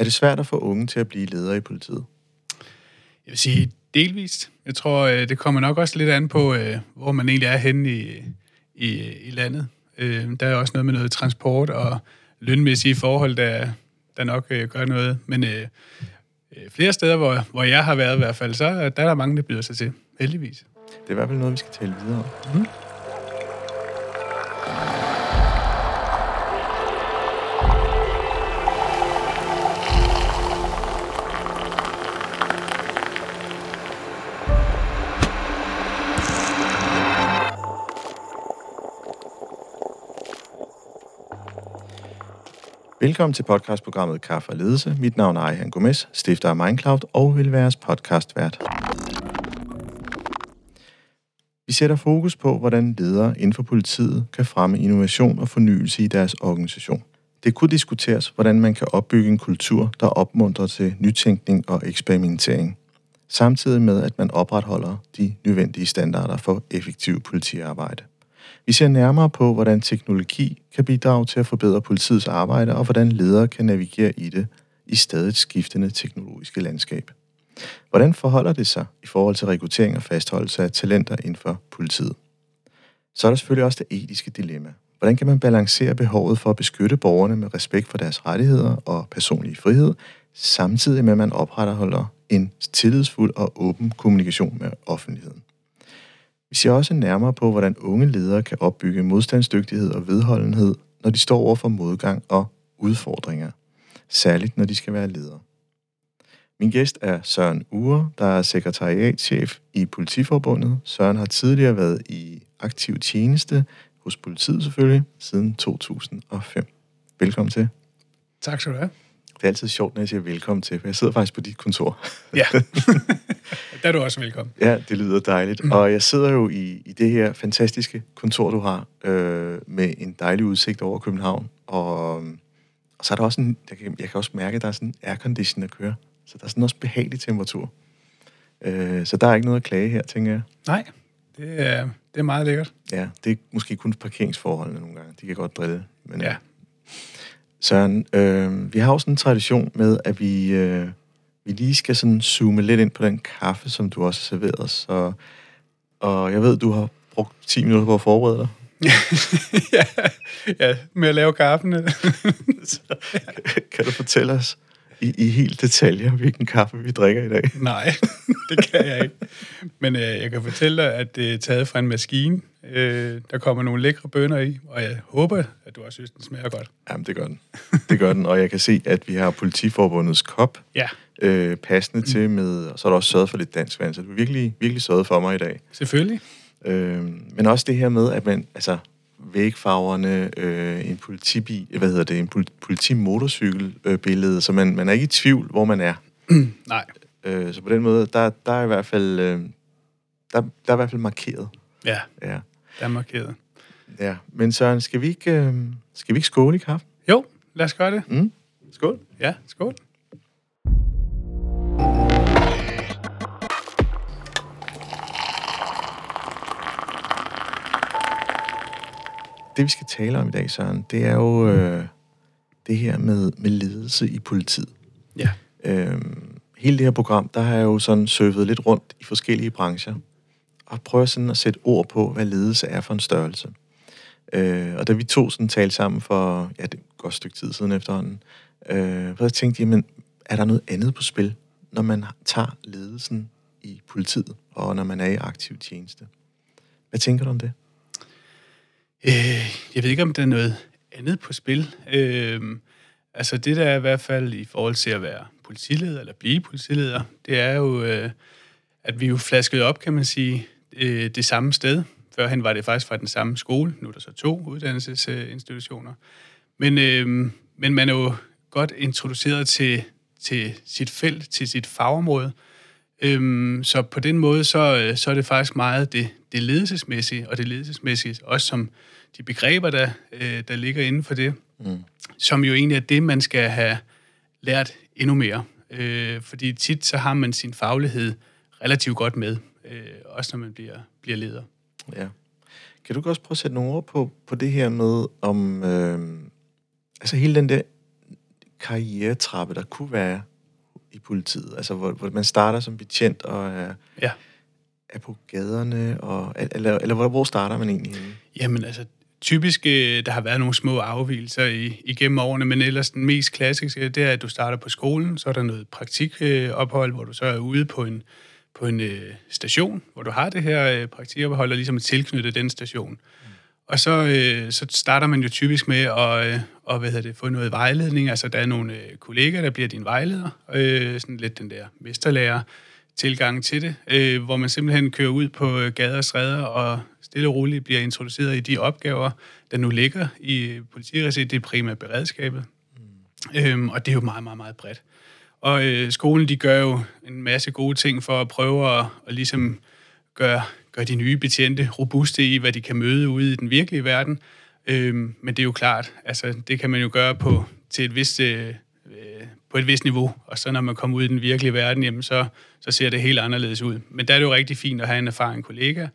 Er det svært at få unge til at blive ledere i politiet? Jeg vil sige delvist. Jeg tror, øh, det kommer nok også lidt an på, øh, hvor man egentlig er henne i, i, i landet. Øh, der er også noget med noget transport og lønmæssige forhold, der, der nok gør noget. Men flere steder, hvor, hvor jeg har været i hvert fald, så der er der mange, der byder sig til. Heldigvis. Det er i hvert fald noget, vi skal tale videre om. Mm. Velkommen til podcastprogrammet Kaffe og Ledelse. Mit navn er Ejhan Gomes, stifter af Mindcloud og vil være jeres podcastvært. Vi sætter fokus på, hvordan ledere inden for politiet kan fremme innovation og fornyelse i deres organisation. Det kunne diskuteres, hvordan man kan opbygge en kultur, der opmuntrer til nytænkning og eksperimentering, samtidig med at man opretholder de nødvendige standarder for effektiv politiarbejde. Vi ser nærmere på, hvordan teknologi kan bidrage til at forbedre politiets arbejde, og hvordan ledere kan navigere i det i stadig skiftende teknologiske landskab. Hvordan forholder det sig i forhold til rekruttering og fastholdelse af talenter inden for politiet? Så er der selvfølgelig også det etiske dilemma. Hvordan kan man balancere behovet for at beskytte borgerne med respekt for deres rettigheder og personlige frihed, samtidig med at man opretholder en tillidsfuld og åben kommunikation med offentligheden? Vi ser også nærmere på, hvordan unge ledere kan opbygge modstandsdygtighed og vedholdenhed, når de står over for modgang og udfordringer, særligt når de skal være ledere. Min gæst er Søren Ure, der er sekretariatchef i Politiforbundet. Søren har tidligere været i aktiv tjeneste hos politiet selvfølgelig siden 2005. Velkommen til. Tak skal du have. Det er altid sjovt, når jeg siger velkommen til, for jeg sidder faktisk på dit kontor. Ja, der er du også velkommen. Ja, det lyder dejligt. Mm. Og jeg sidder jo i, i det her fantastiske kontor, du har, øh, med en dejlig udsigt over København. Og, og så er der også en, jeg kan, jeg kan også mærke, at der er sådan en aircondition, der kører. Så der er sådan også behagelig temperatur. Øh, så der er ikke noget at klage her, tænker jeg. Nej, det er, det er meget lækkert. Ja, det er måske kun parkeringsforholdene nogle gange. De kan godt drille. Men, ja. Søren, øh, vi har også en tradition med, at vi, øh, vi lige skal sådan zoome lidt ind på den kaffe, som du også har serveret os. Og, jeg ved, du har brugt 10 minutter på at forberede dig. ja, ja, med at lave kaffen. kan du fortælle os, i, i helt detaljer, hvilken kaffe vi drikker i dag? Nej, det kan jeg ikke. Men øh, jeg kan fortælle dig, at det er taget fra en maskine. Øh, der kommer nogle lækre bønner i, og jeg håber, at du også synes, den smager godt. Jamen, det gør den. Det gør den, og jeg kan se, at vi har Politiforbundets kop ja. øh, passende mm. til med, og så er der også sørget for lidt dansk vand, så du virkelig, virkelig sørget for mig i dag. Selvfølgelig. Øh, men også det her med, at man, altså, vægfarverne, øh, en politibil, hvad hedder det, en politimotorcykelbillede, øh, så man, man er ikke i tvivl, hvor man er. Nej. Øh, så på den måde, der, der er i hvert fald, øh, der, der er i hvert fald markeret. Ja, ja. der er markeret. Ja, men Søren, skal vi ikke, øh, skal vi ikke skåle i kaffe? Jo, lad os gøre det. Mm. Skål. Ja, skål. Det, vi skal tale om i dag, Søren, det er jo øh, det her med, med ledelse i politiet. Ja. Øhm, hele det her program, der har jeg jo sådan surfet lidt rundt i forskellige brancher, og prøver sådan at sætte ord på, hvad ledelse er for en størrelse. Øh, og da vi to sådan talte sammen for, ja, det er et godt stykke tid siden efterhånden, øh, så tænkte jeg, men er der noget andet på spil, når man tager ledelsen i politiet, og når man er i aktiv tjeneste? Hvad tænker du om det? Øh, jeg ved ikke, om der er noget andet på spil. Øh, altså det, der er i hvert fald i forhold til at være politileder, eller blive politileder, det er jo, øh, at vi jo flasket op, kan man sige, øh, det samme sted. Førhen var det faktisk fra den samme skole, nu er der så to uddannelsesinstitutioner. Men, øh, men man er jo godt introduceret til, til sit felt, til sit fagområde. Øhm, så på den måde, så, øh, så er det faktisk meget det, det ledelsesmæssige, og det ledelsesmæssige også som de begreber, der, øh, der ligger inden for det, mm. som jo egentlig er det, man skal have lært endnu mere. Øh, fordi tit så har man sin faglighed relativt godt med, øh, også når man bliver, bliver leder. Ja. Kan du også prøve at sætte nogle ord på, på det her med, om øh, altså hele den der karrieretrappe, der kunne være i politiet? Altså, hvor, hvor man starter som betjent og er, Ja er på gaderne, og, eller, eller hvor, hvor starter man egentlig? Jamen altså, typisk, øh, der har været nogle små afvielser i, igennem årene, men ellers den mest klassiske, det er, at du starter på skolen, så er der noget praktikophold, hvor du så er ude på en, på en øh, station, hvor du har det her øh, praktikophold, og ligesom er tilknyttet den station. Og så, øh, så starter man jo typisk med at, øh, og, hvad hedder det, få noget vejledning. Altså, der er nogle øh, kolleger, der bliver din vejleder. Øh, sådan lidt den der mesterlærer tilgang til det, øh, hvor man simpelthen kører ud på øh, gader og stræder og stille og roligt bliver introduceret i de opgaver, der nu ligger i politiregi. Det er primært beredskabet. Mm. Øhm, og det er jo meget, meget, meget bredt. Og øh, skolen, de gør jo en masse gode ting for at prøve at, at ligesom gøre, gøre de nye betjente robuste i, hvad de kan møde ude i den virkelige verden. Øhm, men det er jo klart, altså det kan man jo gøre på, til et vist, øh, øh, på et vist niveau. Og så når man kommer ud i den virkelige verden, jamen så, så ser det helt anderledes ud. Men der er det jo rigtig fint at have en erfaren kollega,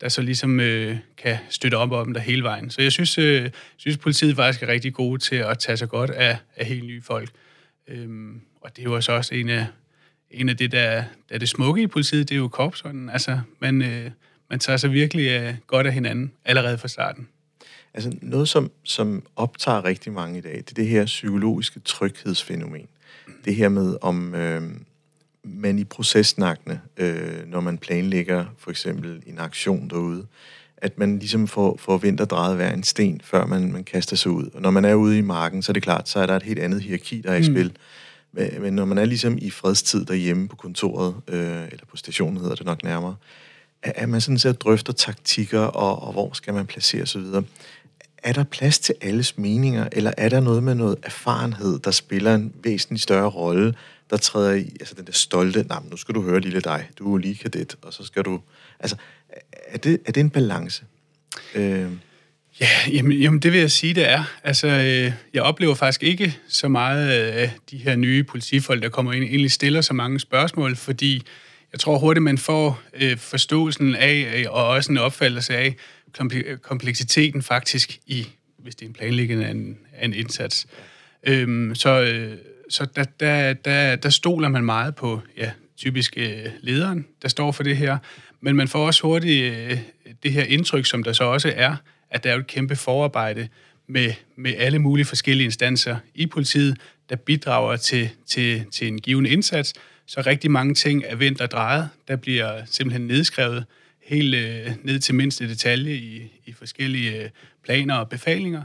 der så ligesom øh, kan støtte op om der hele vejen. Så jeg synes, øh, synes politiet faktisk er rigtig gode til at tage sig godt af, af helt nye folk. Øhm, og det er jo også også en af, en af det, der, der er det smukke i politiet, det er jo korpsånden. Altså, man, øh, man tager sig virkelig øh, godt af hinanden allerede fra starten. Altså noget, som, som optager rigtig mange i dag, det er det her psykologiske tryghedsfænomen. Det her med, om øh, man i processnakkene, øh, når man planlægger for eksempel en aktion derude, at man ligesom får, får vinterdrejet hver en sten, før man, man kaster sig ud. Og når man er ude i marken, så er det klart, så er der et helt andet hierarki, der er i Mm. spil. Men, men når man er ligesom i fredstid derhjemme på kontoret, øh, eller på stationen hedder det nok nærmere, at, man sådan set drøfter taktikker, og, og hvor skal man placere osv., er der plads til alles meninger, eller er der noget med noget erfarenhed, der spiller en væsentlig større rolle, der træder i, altså den der stolte, nej, nu skal du høre lille dig, du er jo lige kadet, og så skal du, altså, er det, er det en balance? Øh, Ja, jamen, jamen det vil jeg sige, det er. Altså, øh, jeg oplever faktisk ikke så meget øh, af de her nye politifolk, der kommer ind, egentlig stiller så mange spørgsmål, fordi jeg tror hurtigt, man får øh, forståelsen af, øh, og også en opfattelse af kompleksiteten faktisk i, hvis det er en planlæggende af en, af en indsats. Øhm, så øh, så der, der, der, der stoler man meget på, ja, typisk øh, lederen, der står for det her, men man får også hurtigt øh, det her indtryk, som der så også er, at der er et kæmpe forarbejde med, med alle mulige forskellige instanser i politiet, der bidrager til, til, til en given indsats. Så rigtig mange ting er vendt og drejet. Der bliver simpelthen nedskrevet helt øh, ned til mindste detalje i, i forskellige øh, planer og befalinger.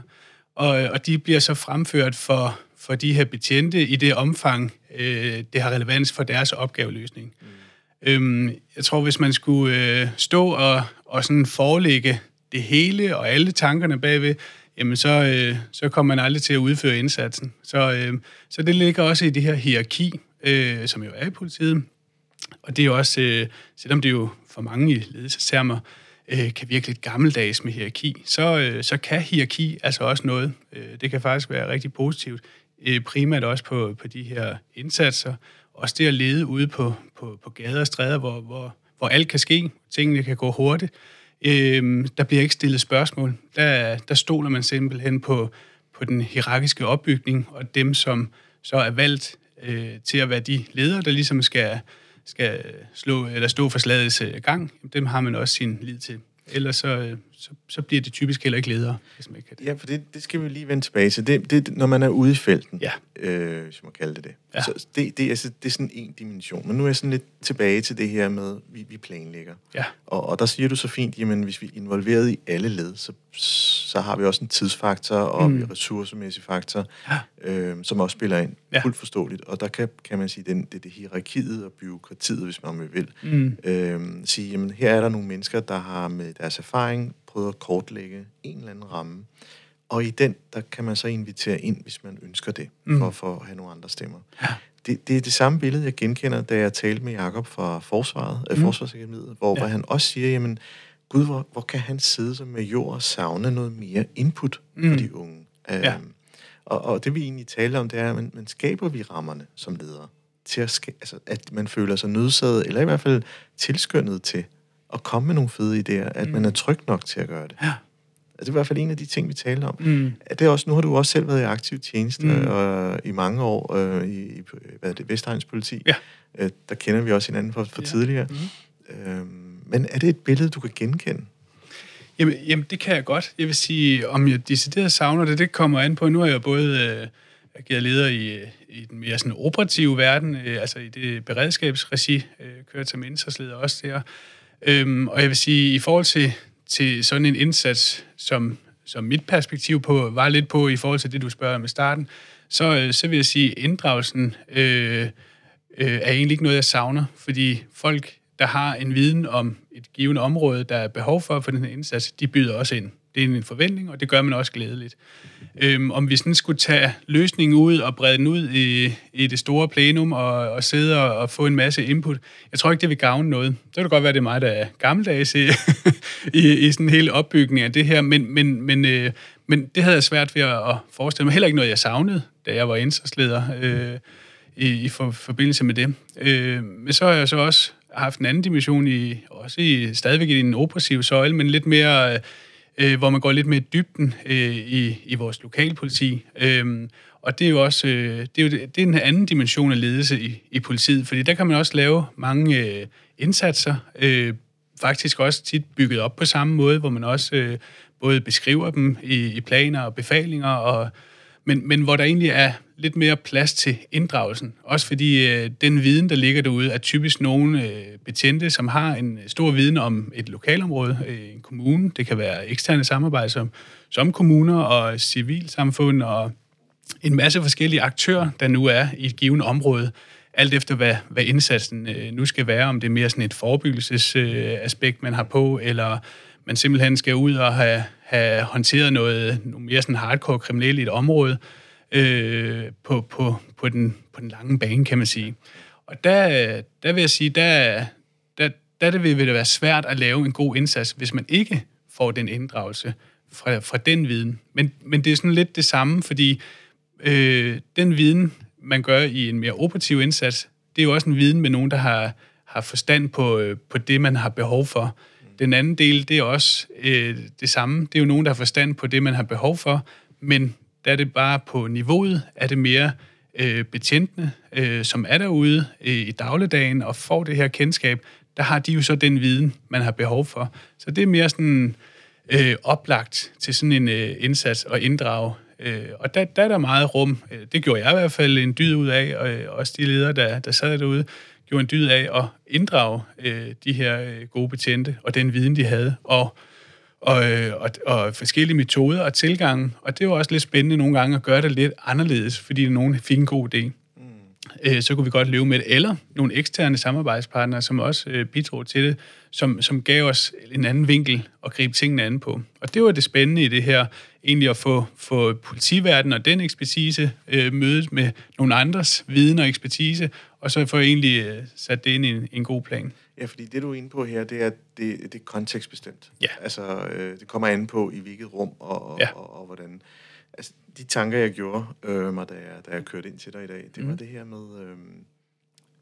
Og, og de bliver så fremført for, for de her betjente i det omfang, øh, det har relevans for deres opgaveløsning. Mm. Øhm, jeg tror, hvis man skulle øh, stå og, og sådan forelægge det hele og alle tankerne bagved, jamen så, øh, så kommer man aldrig til at udføre indsatsen. Så, øh, så det ligger også i det her hierarki, øh, som jo er i politiet. Og det er jo også, øh, selvom det jo for mange i ledelsestermer øh, kan virke lidt gammeldags med hierarki, så, øh, så kan hierarki altså også noget. Øh, det kan faktisk være rigtig positivt, øh, primært også på, på de her indsatser. Også det at lede ude på, på, på gader og stræder, hvor, hvor, hvor alt kan ske, tingene kan gå hurtigt. Øh, der bliver ikke stillet spørgsmål. Der, der stoler man simpelthen på, på den hierarkiske opbygning, og dem, som så er valgt øh, til at være de ledere, der ligesom skal, skal slå, eller stå for slagets øh, gang, dem har man også sin lid til. Ellers så, øh, så, så bliver det typisk heller ikke ledere, hvis man ikke kan det. ja, for det, det skal vi lige vende tilbage til. Det, det, når man er ude i felten, Ja. øh, hvis man kalde det det. Ja. Så det, det, er, altså, det er sådan en dimension. Men nu er jeg sådan lidt tilbage til det her med, vi, vi planlægger. Ja. Og, og der siger du så fint, jamen hvis vi er involveret i alle led, så, så har vi også en tidsfaktor og Mm. en ressourcemæssig faktor, Ja. øh, som også spiller ind. Ja. Fuldt forståeligt. Og der kan, kan man sige, det er det hierarkiet og byråkratiet, hvis man vil. Mm. Øh, sige, jamen her er der nogle mennesker, der har med deres erfaring prøvet at kortlægge en eller anden ramme. Og i den, der kan man så invitere ind, hvis man ønsker det, Mm. for, for at have nogle andre stemmer. Ja. Det, det er det samme billede, jeg genkender, da jeg talte med Jakob fra Forsvaret, mm. Forsvarsakademiet, hvor, Ja. hvor han også siger, jamen, gud, hvor, hvor kan han sidde som major og savne noget mere input mm. For de unge? Ja. Øhm, og, og det vi egentlig taler om, det er, at man, man skaber vi rammerne som ledere, til at, ska- altså, at man føler sig nødsaget, eller i hvert fald tilskyndet til at komme med nogle fede idéer, at mm. man er tryg nok til at gøre det. Ja. Altså, det er i hvert fald en af de ting, vi talte om. Mm. Det er også, nu har du også selv været i aktiv tjeneste mm. og, i mange år øh, i, i hvad er det, Vestegns politi. Ja. Øh, der kender vi også hinanden fra, fra ja. tidligere. Mm. Øh, men er det et billede, du kan genkende? Jamen, jamen, det kan jeg godt. Jeg vil sige, om jeg decideret savner det, det kommer an på. Nu er jeg både øh, ageret leder i, i den mere sådan operative verden, øh, altså i det beredskabsregi, øh, kører til indsatsleder også der. Øhm, og jeg vil sige, i forhold til, til sådan en indsats, som, som mit perspektiv på var lidt på i forhold til det, du spørger med starten, så, øh, så vil jeg sige, at inddragelsen øh, øh, er egentlig ikke noget, jeg savner, fordi folk der har en viden om et givende område, der er behov for for den her indsats, de byder også ind. Det er en forventning, og det gør man også glædeligt. Øhm, om vi sådan skulle tage løsningen ud og brede den ud i, i det store plenum og, og sidde og, og få en masse input, jeg tror ikke, det vil gavne noget. Det kan godt være, det er mig, der er gammeldags i, i, i sådan en hel opbygning af det her, men, men, men, øh, men det havde jeg svært ved at forestille mig. Heller ikke noget, jeg savnede, da jeg var indsatsleder øh, i, i for, forbindelse med det. Øh, men så har jeg så også haft en anden dimension i, også i, stadigvæk i den operative søjle, men lidt mere, øh, øh, hvor man går lidt mere dybden øh, i, i vores lokalpoliti. Øh, og det er jo også øh, det er jo, det er den anden dimension af ledelse i, i politiet, fordi der kan man også lave mange øh, indsatser, øh, faktisk også tit bygget op på samme måde, hvor man også øh, både beskriver dem i, i planer og befalinger, og, men, men hvor der egentlig er lidt mere plads til inddragelsen. Også fordi øh, den viden, der ligger derude, er typisk nogle øh, betjente, som har en øh, stor viden om et lokalområde, øh, en kommune. Det kan være eksterne samarbejde som, som kommuner og civilsamfund og en masse forskellige aktører, der nu er i et givet område, alt efter hvad, hvad indsatsen øh, nu skal være, om det er mere sådan et forebyggelsesaspekt, øh, man har på, eller man simpelthen skal ud og have, have håndteret noget, noget mere sådan hardcore kriminelt i et område, øh, på, på, på, den, på den lange bane, kan man sige. Og der, der vil jeg sige, der, der, der det vil det være svært at lave en god indsats, hvis man ikke får den inddragelse fra, fra den viden. Men, men det er sådan lidt det samme, fordi øh, den viden, man gør i en mere operativ indsats, det er jo også en viden med nogen, der har, har forstand på, øh, på det, man har behov for. Den anden del, det er også øh, det samme. Det er jo nogen, der har forstand på det, man har behov for, men der er det bare på niveauet, er det mere øh, betjentene, øh, som er derude øh, i dagligdagen og får det her kendskab, der har de jo så den viden, man har behov for. Så det er mere sådan øh, oplagt til sådan en øh, indsats og inddrage. Øh, og der, der er der meget rum. Øh, det gjorde jeg i hvert fald en dyd ud af, og øh, også de ledere, der, der sad derude, gjorde en dyd af at inddrage øh, de her øh, gode betjente og den viden, de havde. Og og, øh, og, og forskellige metoder og tilgange. Og det var også lidt spændende nogle gange at gøre det lidt anderledes, fordi nogen fik en god idé. Mm. Øh, så kunne vi godt leve med det. Eller nogle eksterne samarbejdspartnere, som også øh, bidrog til det, som, som gav os en anden vinkel at gribe tingene an på. Og det var det spændende i det her, egentlig at få, få politiverdenen og den ekspertise øh, mødet med nogle andres viden og ekspertise, og så få egentlig øh, sat det ind i en, en god plan. Ja, fordi det, du er inde på her, det er, det, det er kontekstbestemt. Ja. Altså, øh, det kommer an på, i hvilket rum og, og, ja. og, og hvordan... Altså, de tanker, jeg gjorde øh, mig, da jeg, da jeg kørte ind til dig i dag, det mm. var mhm. det her med, øh,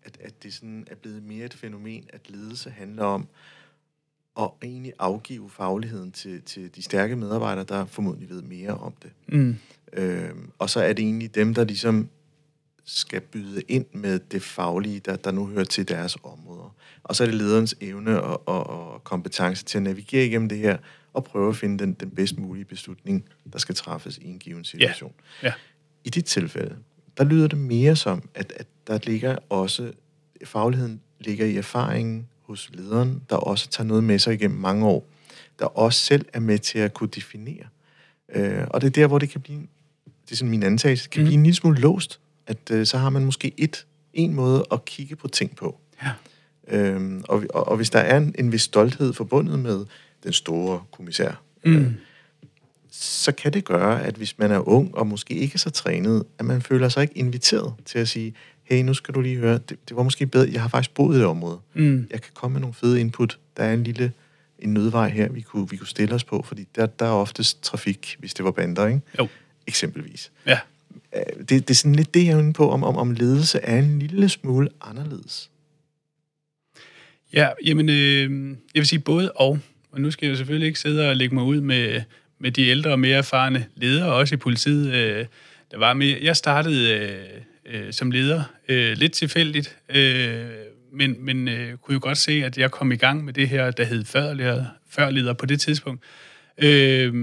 at, at det sådan er blevet mere et fænomen, at ledelse handler om at egentlig afgive fagligheden til, til de stærke medarbejdere, der formodentlig ved mere om det. Mm. Øh, og så er det egentlig dem, der ligesom skal byde ind med det faglige, der, der nu hører til deres områder. Og så er det lederens evne og, og, og kompetence til at navigere igennem det her, og prøve at finde den, den bedst mulige beslutning, der skal træffes i en given situation. Ja. Ja. I dit tilfælde, der lyder det mere som, at, at der ligger også, fagligheden ligger i erfaringen hos lederen, der også tager noget med sig igennem mange år, der også selv er med til at kunne definere. Øh, og det er der, hvor det kan blive, det er sådan min antagelse, kan mm. blive en lille smule låst at øh, så har man måske et, en måde at kigge på ting på. Ja. Øhm, og, og, og hvis der er en, en vis stolthed forbundet med den store kommissær, mm. øh, så kan det gøre, at hvis man er ung og måske ikke er så trænet, at man føler sig ikke inviteret til at sige, hey, nu skal du lige høre, det, det var måske bedre, jeg har faktisk boet i det område. Mm. Jeg kan komme med nogle fede input. Der er en lille en nødvej her, vi kunne, vi kunne stille os på, fordi der, der er oftest trafik, hvis det var bander, ikke? Jo. Eksempelvis. Ja. Øh, det, det er sådan lidt det, jeg er inde på, om, om, om ledelse er en lille smule anderledes. Ja, jamen, øh, jeg vil sige både og. Og nu skal jeg selvfølgelig ikke sidde og lægge mig ud med, med de ældre og mere erfarne ledere, også i politiet. Øh, der var med, jeg startede øh, øh, som leder øh, lidt tilfældigt, øh, men, men øh, kunne jo godt se, at jeg kom i gang med det her, der hed førleder, førleder på det tidspunkt. Øh,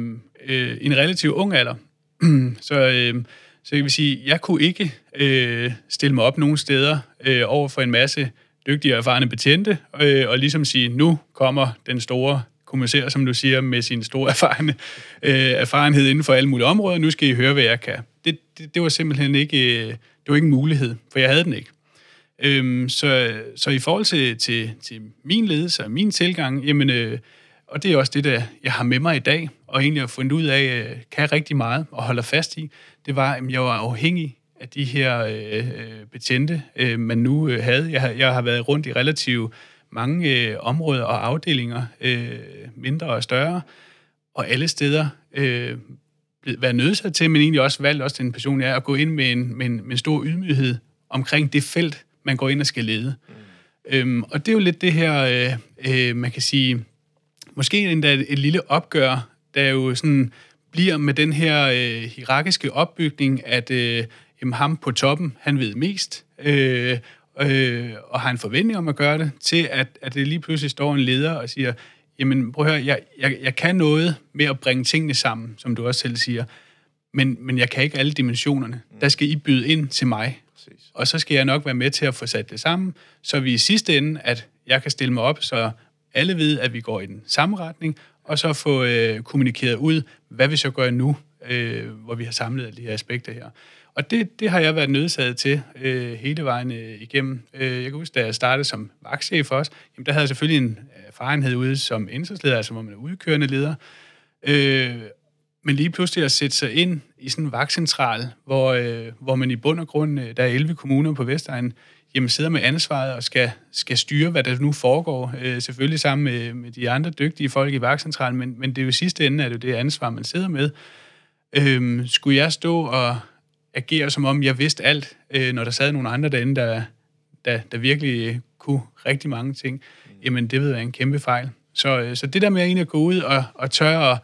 øh, en relativt ung alder. så, øh, så jeg vil sige, jeg kunne ikke øh, stille mig op nogen steder øh, over for en masse dygtige og erfarne betjente, øh, og ligesom sige, nu kommer den store kommissær, som du siger, med sin store erfarne, øh, erfarenhed inden for alle mulige områder. Nu skal I høre, hvad jeg kan. Det, det, det var simpelthen ikke, øh, det var ikke en mulighed, for jeg havde den ikke. Øhm, så, så i forhold til, til, til min ledelse og min tilgang, jamen, øh, og det er også det, der jeg har med mig i dag, og egentlig har fundet ud af, øh, kan rigtig meget og holder fast i, det var, at jeg var afhængig af de her øh, øh, betjente, øh, man nu øh, havde. Jeg har, jeg har været rundt i relativt mange øh, områder og afdelinger, øh, mindre og større, og alle steder øh, været nødsat til, men egentlig også valgt også den person, jeg er, at gå ind med en, med en, med en stor ydmyghed omkring det felt, man går ind og skal lede. Mm. Øhm, og det er jo lidt det her, øh, øh, man kan sige, måske endda et, et lille opgør, der jo sådan bliver med den her øh, hierarkiske opbygning, at øh, jamen, ham på toppen, han ved mest, øh, øh, og har en forventning om at gøre det, til at, at det lige pludselig står en leder og siger, jamen prøv at høre, jeg, jeg, jeg kan noget med at bringe tingene sammen, som du også selv siger, men, men jeg kan ikke alle dimensionerne. Der skal I byde ind til mig. Præcis. Og så skal jeg nok være med til at få sat det sammen, så vi i sidste ende, at jeg kan stille mig op, så alle ved, at vi går i den samme retning, og så få øh, kommunikeret ud, hvad vi så gør nu, øh, hvor vi har samlet de her aspekter her. Og det, det har jeg været nødsaget til øh, hele vejen øh, igennem. Øh, jeg kan huske, da jeg startede som vagtchef også, jamen, der havde jeg selvfølgelig en øh, erfarenhed ude som indsatsleder, altså hvor man er udkørende leder. Øh, men lige pludselig at sætte sig ind i sådan en vagtcentral, hvor, øh, hvor man i bund og grund, øh, der er 11 kommuner på Vestegnen, jamen sidder med ansvaret og skal, skal styre, hvad der nu foregår. Øh, selvfølgelig sammen med, med de andre dygtige folk i vagtcentralen, men, men det er jo sidste ende, at det er det ansvar, man sidder med. Øh, skulle jeg stå og agere, som om jeg vidste alt, øh, når der sad nogle andre derinde, der, der, der virkelig kunne rigtig mange ting, jamen det ved jeg en kæmpe fejl. Så, øh, så det der med egentlig at gå ud og, og tørre og,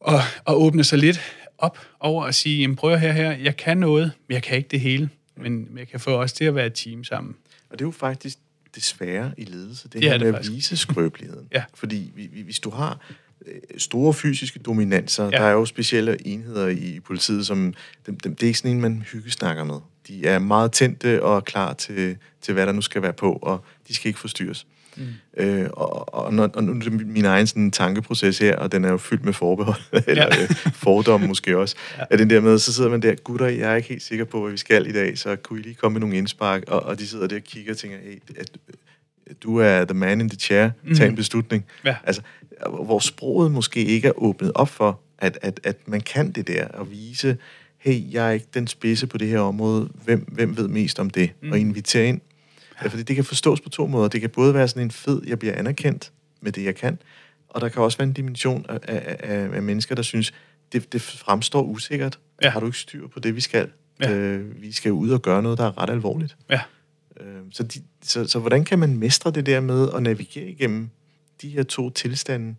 og, og åbne sig lidt op over at sige, jamen prøv her her, jeg kan noget, men jeg kan ikke det hele, men jeg kan få os til at være et team sammen. Og det er jo faktisk det svære i ledelse, det, det her med det at vise skrøbeligheden. ja. Fordi hvis du har Øh, store fysiske dominanser. Ja. Der er jo specielle enheder i politiet, som dem, dem, det er ikke sådan en, man hyggesnakker med. De er meget tændte og klar til, til, hvad der nu skal være på, og de skal ikke forstyrres. Mm. Øh, og, og, når, og nu er det min egen sådan, tankeproces her, og den er jo fyldt med forbehold, eller ja. øh, fordomme måske også, ja. at den der med, så sidder man der, gutter, jeg er ikke helt sikker på, hvad vi skal i dag, så kunne I lige komme med nogle indspark, og, og de sidder der og kigger og tænker, hey, at, du er the man in the chair, mm. tag en beslutning. Ja. Altså, hvor sproget måske ikke er åbnet op for, at, at, at man kan det der, og vise, hey, jeg er ikke den spidse på det her område, hvem, hvem ved mest om det, mm. og invitere ind. Ja. Fordi det kan forstås på to måder. Det kan både være sådan en fed, jeg bliver anerkendt med det, jeg kan, og der kan også være en dimension af, af, af, af mennesker, der synes, det, det fremstår usikkert. Ja. Har du ikke styr på det, vi skal? Ja. Øh, vi skal ud og gøre noget, der er ret alvorligt. Ja. Øh, så, de, så, så hvordan kan man mestre det der med at navigere igennem de her to tilstande?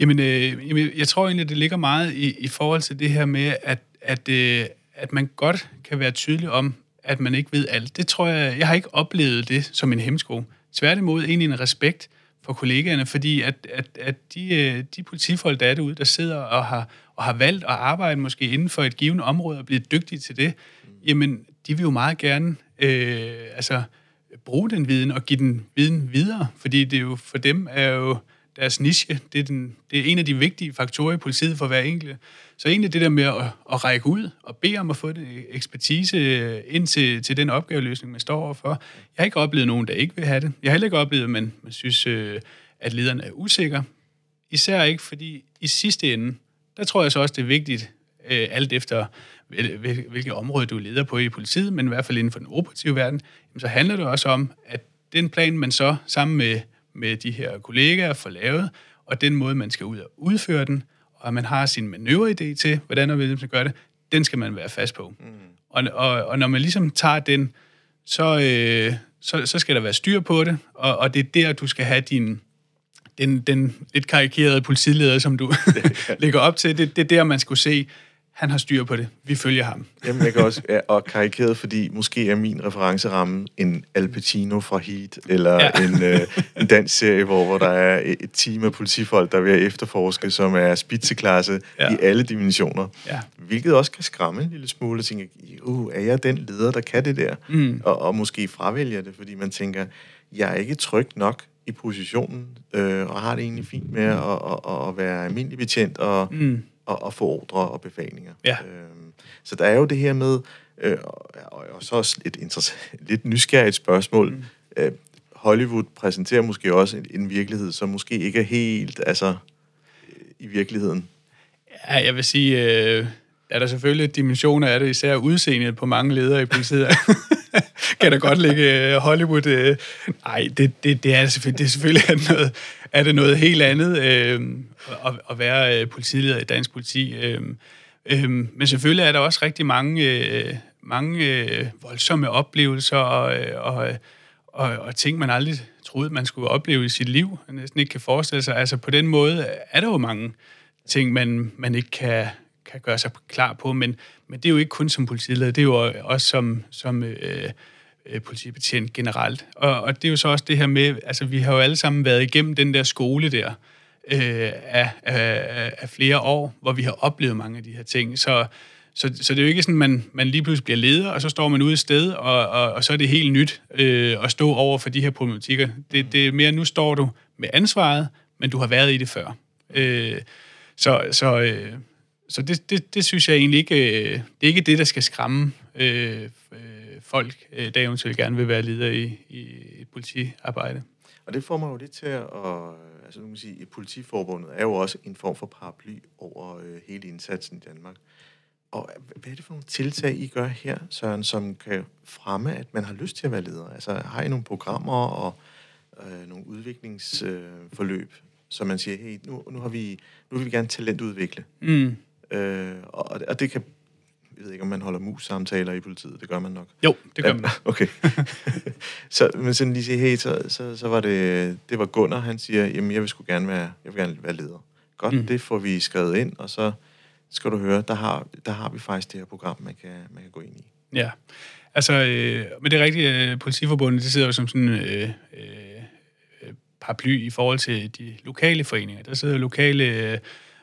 Jamen, øh, jamen jeg tror egentlig, det ligger meget i, i forhold til det her med, at, at, øh, at man godt kan være tydelig om, at man ikke ved alt. Det tror jeg, jeg har ikke oplevet det som en hemsko. Tværtimod egentlig en respekt for kollegaerne, fordi at, at, at de, øh, de politifolk, der er derude, der sidder og har, og har valgt at arbejde måske inden for et givet område og blive dygtige til det, mm. jamen, de vil jo meget gerne øh, altså, bruge den viden og give den viden videre, fordi det er jo for dem er jo deres niche, det er, den, det er en af de vigtige faktorer i politiet for hver enkelt. Så egentlig det der med at, at række ud og bede om at få den ekspertise ind til, til den opgaveløsning, man står overfor. Jeg har ikke oplevet nogen, der ikke vil have det. Jeg har heller ikke oplevet, at man, man synes, øh, at lederen er usikker. Især ikke, fordi i sidste ende, der tror jeg så også, det er vigtigt, øh, alt efter hvilket område du leder på i politiet, men i hvert fald inden for den operative verden, så handler det også om, at den plan, man så sammen med, med de her kollegaer får lavet, og den måde, man skal ud og udføre den, og man har sin manøvreidé til, hvordan man vil gøre det, den skal man være fast på. Mm. Og, og, og når man ligesom tager den, så, øh, så, så skal der være styr på det, og, og det er der, du skal have din, den, den lidt karikerede politileder, som du lægger op til, det, det er der, man skulle se, han har styr på det. Vi følger ham. Jamen, jeg kan også, ja, og karikeret, fordi måske er min referenceramme en Al Pacino fra Heat, eller ja. en, øh, en dansk serie, hvor, hvor der er et team af politifolk, der er at efterforske, som er spidseklasse ja. i alle dimensioner. Ja. Hvilket også kan skræmme en lille smule, og tænke, uh, er jeg den leder, der kan det der? Mm. Og, og måske fravælger det, fordi man tænker, jeg er ikke tryg nok i positionen, øh, og har det egentlig fint med at, at, at være almindelig betjent, og, mm. Og, og få ordre og befalinger. Ja. Øh, så der er jo det her med, øh, og, og så også et interessant, lidt nysgerrigt spørgsmål. Mm. Øh, Hollywood præsenterer måske også en, en virkelighed, som måske ikke er helt, altså, i virkeligheden. Ja, jeg vil sige, øh, er der selvfølgelig dimensioner af det, især udseendet på mange ledere i politiet. kan der godt ligge øh, Hollywood? Øh, nej, det, det, det, er selvfølgelig, det er selvfølgelig noget, er det noget helt andet øh, at, at være øh, politileder i dansk politi. Øh, øh, men selvfølgelig er der også rigtig mange, øh, mange øh, voldsomme oplevelser og, øh, og, og, og ting, man aldrig troede, man skulle opleve i sit liv, man næsten ikke kan forestille sig. Altså på den måde er der jo mange ting, man, man ikke kan, kan gøre sig klar på, men, men det er jo ikke kun som politileder, det er jo også som, som øh, øh, politibetjent generelt. Og, og det er jo så også det her med, altså vi har jo alle sammen været igennem den der skole der øh, af, af, af flere år, hvor vi har oplevet mange af de her ting. Så, så, så det er jo ikke sådan, at man, man lige pludselig bliver leder, og så står man ude et sted, og, og, og så er det helt nyt øh, at stå over for de her problematikker. Det, det er mere, nu står du med ansvaret, men du har været i det før. Øh, så så, øh, så det, det, det synes jeg egentlig ikke, øh, det er ikke det, der skal skræmme øh, øh, folk, øh, der eventuelt gerne vil være leder i, i et politiarbejde. Og det får mig jo lidt til at, altså nu kan sige, at politiforbundet er jo også en form for paraply over øh, hele indsatsen i Danmark. Og hvad er det for nogle tiltag, I gør her, Søren, som kan fremme, at man har lyst til at være leder? Altså har I nogle programmer og øh, nogle udviklingsforløb, øh, så man siger, hey, nu, nu, har vi, nu vil vi gerne talentudvikle. Mm. Øh, og, og det kan jeg ved ikke, om man holder mus-samtaler i politiet. Det gør man nok. Jo, det gør man. Okay. så, men sådan lige sige, hey, så, så, så var det, det var Gunnar, han siger, jamen, jeg vil sgu gerne være, jeg vil gerne være leder. Godt, mm. det får vi skrevet ind, og så skal du høre, der har, der har vi faktisk det her program, man kan, man kan gå ind i. Ja, altså, øh, men det er rigtigt, øh, politiforbundet, det sidder jo som sådan øh, øh, paraply i forhold til de lokale foreninger. Der sidder lokale øh,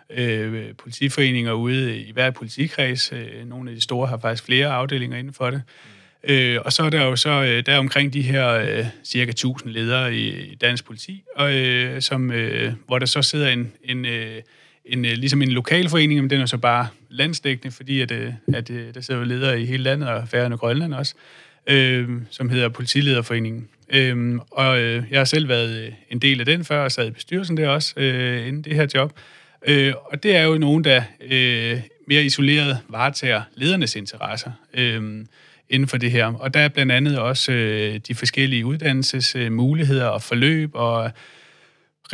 øh, politiforeninger ude i hver politikreds. Øh, nogle af de store har faktisk flere afdelinger inden for det. Mm. Øh, og så er der jo så øh, der er omkring de her øh, cirka 1000 ledere i, i dansk politi, og, øh, som, øh, hvor der så sidder en, en, øh, en, øh, ligesom en lokalforening, men den er så bare landsdækkende, fordi at, øh, at, øh, der sidder ledere i hele landet, og færre og Grønland også, øh, som hedder Politilederforeningen. Øh, og øh, jeg har selv været øh, en del af den før, og sad i bestyrelsen der også, øh, inden det her job. Øh, og det er jo nogen, der øh, mere isoleret varetager ledernes interesser øh, inden for det her. Og der er blandt andet også øh, de forskellige uddannelsesmuligheder og forløb og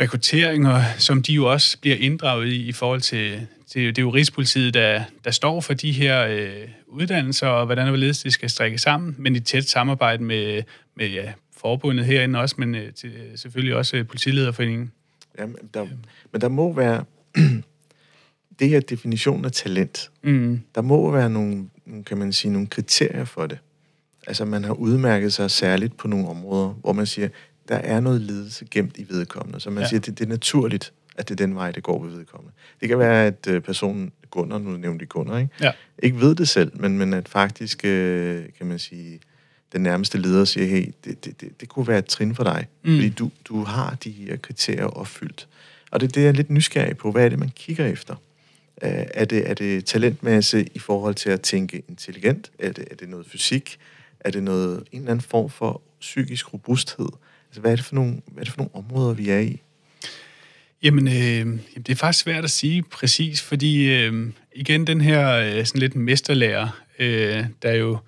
rekrutteringer, som de jo også bliver inddraget i i forhold til, til det er jo Rigspolitiet, der, der står for de her øh, uddannelser, og hvordan og hvorledes de skal strikke sammen, men i tæt samarbejde med, med ja, forbundet herinde også, men øh, til, selvfølgelig også øh, politilederforeningen. Jamen, der, men der må være det her definition af talent, mm. der må være nogle, kan man sige, nogle kriterier for det. Altså, man har udmærket sig særligt på nogle områder, hvor man siger, der er noget ledelse gemt i vedkommende. Så man ja. siger, det, det er naturligt, at det er den vej, det går ved vedkommende. Det kan være, at øh, personen, Gunnar, nu nævnte Gunnar, ikke? Ja. ikke ved det selv, men, men at faktisk, øh, kan man sige, den nærmeste leder siger, hey, det, det, det, det kunne være et trin for dig, mm. fordi du, du har de her kriterier opfyldt. Og det, det er jeg lidt nysgerrig på. Hvad er det, man kigger efter? Øh, er det, er det talentmasse i forhold til at tænke intelligent? Er det, er det noget fysik? Er det noget, en eller anden form for psykisk robusthed? Altså, hvad er det for nogle, hvad er det for nogle områder, vi er i? Jamen, øh, det er faktisk svært at sige præcis, fordi øh, igen, den her øh, sådan lidt mesterlærer, øh, der jo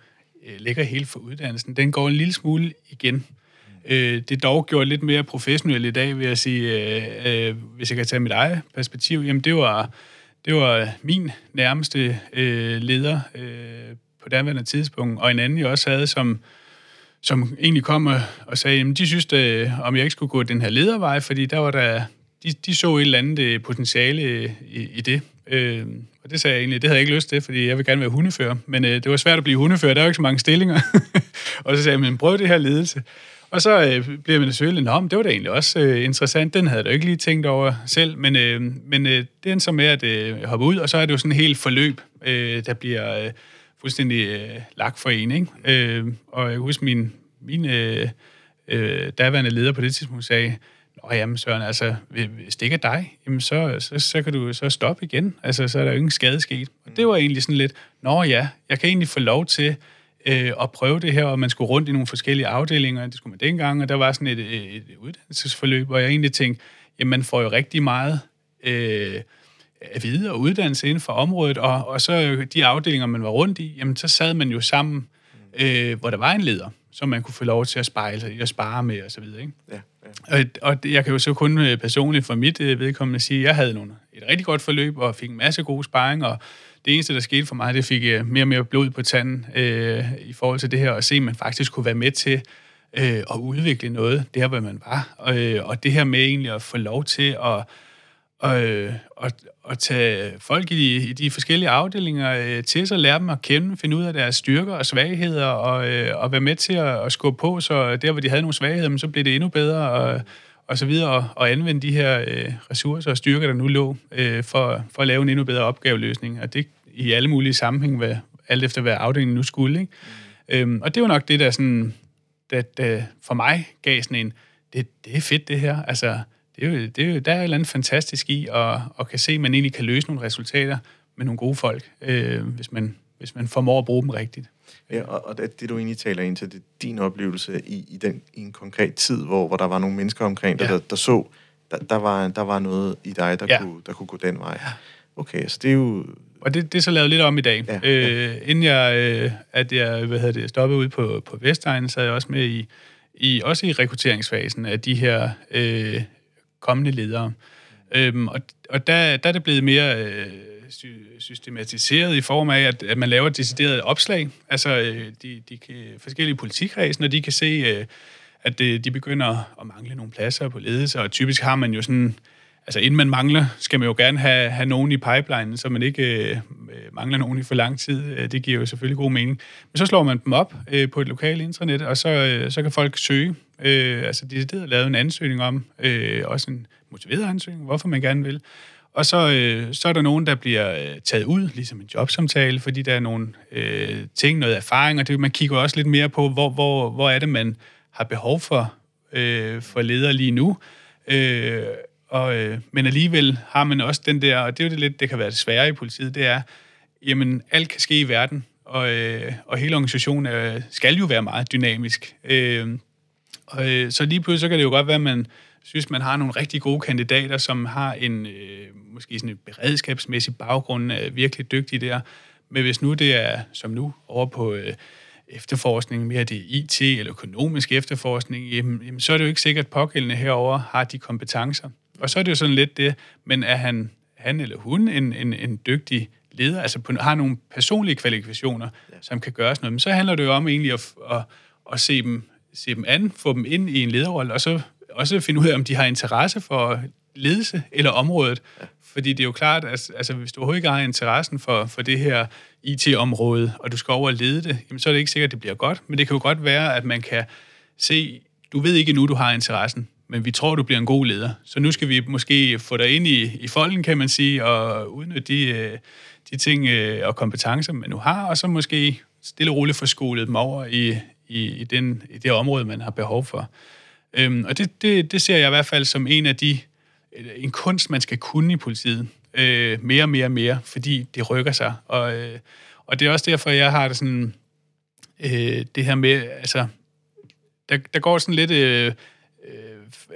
øh, ligger helt for uddannelsen, den går en lille smule igen. Øh, det er dog gjort lidt mere professionelt i dag, vil jeg sige, øh, øh, hvis jeg kan tage mit eget perspektiv. Jamen, det var, det var min nærmeste øh, leder øh, på daværende tidspunkt, og en anden, jeg også havde, som, som egentlig kom og, og sagde, jamen, de synes, at, om jeg ikke skulle gå den her ledervej, fordi der var der de, de så et eller andet øh, potentiale øh, i, i det. Øh, og det sagde jeg egentlig, det havde jeg ikke lyst til, fordi jeg vil gerne være hundefører. Men øh, det var svært at blive hundefører, der er jo ikke så mange stillinger. og så sagde jeg, men prøv det her ledelse. Og så øh, bliver man selvfølgelig, om det var da egentlig også øh, interessant. Den havde jeg da ikke lige tænkt over selv. Men, øh, men øh, det er så med at øh, hoppe ud, og så er det jo sådan en helt forløb, øh, der bliver øh, fuldstændig øh, lagt for en. Ikke? Øh, og jeg husker, min, min øh, øh, daværende leder på det tidspunkt sagde, Nå jamen Søren, altså, hvis det ikke er dig, jamen så, så, så kan du så stoppe igen. Altså, så er der jo ingen skade sket. Og det var egentlig sådan lidt, nå ja, jeg kan egentlig få lov til øh, at prøve det her, og man skulle rundt i nogle forskellige afdelinger, det skulle man dengang, og der var sådan et, et, et uddannelsesforløb, hvor jeg egentlig tænkte, jamen man får jo rigtig meget øh, at vide og uddannelse inden for området, og, og så de afdelinger, man var rundt i, jamen så sad man jo sammen, øh, hvor der var en leder, som man kunne få lov til at spejle sig og spare med og så videre. Ikke? Ja, ja. Og, og jeg kan jo så kun øh, personligt for mit øh, vedkommende sige, at jeg havde nogle, et rigtig godt forløb og fik en masse gode sparring, og det eneste, der skete for mig, det fik øh, mere og mere blod på tanden øh, i forhold til det her, og se, at man faktisk kunne være med til øh, at udvikle noget der, hvor man var. Og, øh, og det her med egentlig at få lov til at og, øh, og, og tage folk i de, i de forskellige afdelinger øh, til sig, lære dem at kende, finde ud af deres styrker og svagheder, og, øh, og være med til at, at skubbe på, så der, hvor de havde nogle svagheder, så blev det endnu bedre, og, og så videre, og, og anvende de her øh, ressourcer og styrker, der nu lå, øh, for, for at lave en endnu bedre opgaveløsning, og det i alle mulige sammenhæng, hvad, alt efter hvad afdelingen nu skulle. Ikke? Mm. Øhm, og det var nok det, der, sådan, der, der for mig gav sådan en, det, det er fedt det her, altså det er jo, det er jo, der er et eller andet fantastisk i, at, at kan se, at man egentlig kan løse nogle resultater med nogle gode folk, øh, hvis, man, hvis man formår at bruge dem rigtigt. Ja, og, og det, det du egentlig taler ind til, det er din oplevelse i, i, den, i en konkret tid, hvor, hvor der var nogle mennesker omkring dig, ja. der, der så, der, der, var, der var noget i dig, der, ja. kunne, der kunne gå den vej. Ja. Okay, så det er jo... Og det, det er så lavet lidt om i dag. Ja, øh, ja. Inden jeg, øh, at jeg hvad hedder det, stoppede ud på, på Vestegnen, så er jeg også med i, i, også i rekrutteringsfasen af de her øh, kommende ledere. Øhm, og og der, der er det blevet mere øh, systematiseret i form af, at, at man laver decideret opslag. Altså øh, de, de kan, forskellige politikredsen, når de kan se, øh, at øh, de begynder at mangle nogle pladser på ledelse, og typisk har man jo sådan altså inden man mangler, skal man jo gerne have, have nogen i pipeline, så man ikke øh, øh mangler nogen i for lang tid. Øh, det giver jo selvfølgelig god mening. Men så slår man dem op øh, på et lokalt intranet, og så, øh, så kan folk søge. Øh, altså de har lavet en ansøgning om, øh, også en motiveret ansøgning, hvorfor man gerne vil. Og så, øh, så er der nogen, der bliver øh, taget ud, ligesom en jobsamtale, fordi der er nogle øh, ting, noget erfaring, og det, man kigger også lidt mere på, hvor, hvor, hvor er det, man har behov for, øh, for ledere lige nu. Øh, og, øh, men alligevel har man også den der, og det er jo det lidt, det kan være det svære i politiet, det er, jamen alt kan ske i verden, og, øh, og hele organisationen øh, skal jo være meget dynamisk. Øh, og, øh, så lige pludselig så kan det jo godt være, at man synes, man har nogle rigtig gode kandidater, som har en øh, måske sådan en beredskabsmæssig baggrund, er virkelig dygtige der. Men hvis nu det er, som nu, over på øh, efterforskning, mere det IT eller økonomisk efterforskning, jamen, jamen, så er det jo ikke sikkert, at pågældende herover har de kompetencer. Og så er det jo sådan lidt det, men er han, han eller hun en, en, en dygtig leder, altså på, har nogle personlige kvalifikationer, ja. som kan gøre sådan noget, men så handler det jo om egentlig at, at, at se, dem, se dem an, få dem ind i en lederrolle, og så også finde ud af, om de har interesse for ledelse eller området. Ja. Fordi det er jo klart, at altså, hvis du overhovedet ikke har interessen for, for det her IT-område, og du skal over og lede det, jamen, så er det ikke sikkert, at det bliver godt. Men det kan jo godt være, at man kan se, du ved ikke nu, du har interessen, men vi tror, du bliver en god leder. Så nu skal vi måske få dig ind i, i folden, kan man sige, og udnytte de, øh, de ting øh, og kompetencer, man nu har, og så måske stille og roligt få skolet dem over i, i, i, den, i det område, man har behov for. Øhm, og det, det, det ser jeg i hvert fald som en af de, øh, en kunst, man skal kunne i politiet. Øh, mere og mere og mere, fordi det rykker sig. Og, øh, og det er også derfor, jeg har det sådan, øh, det her med, altså, der, der går sådan lidt... Øh, øh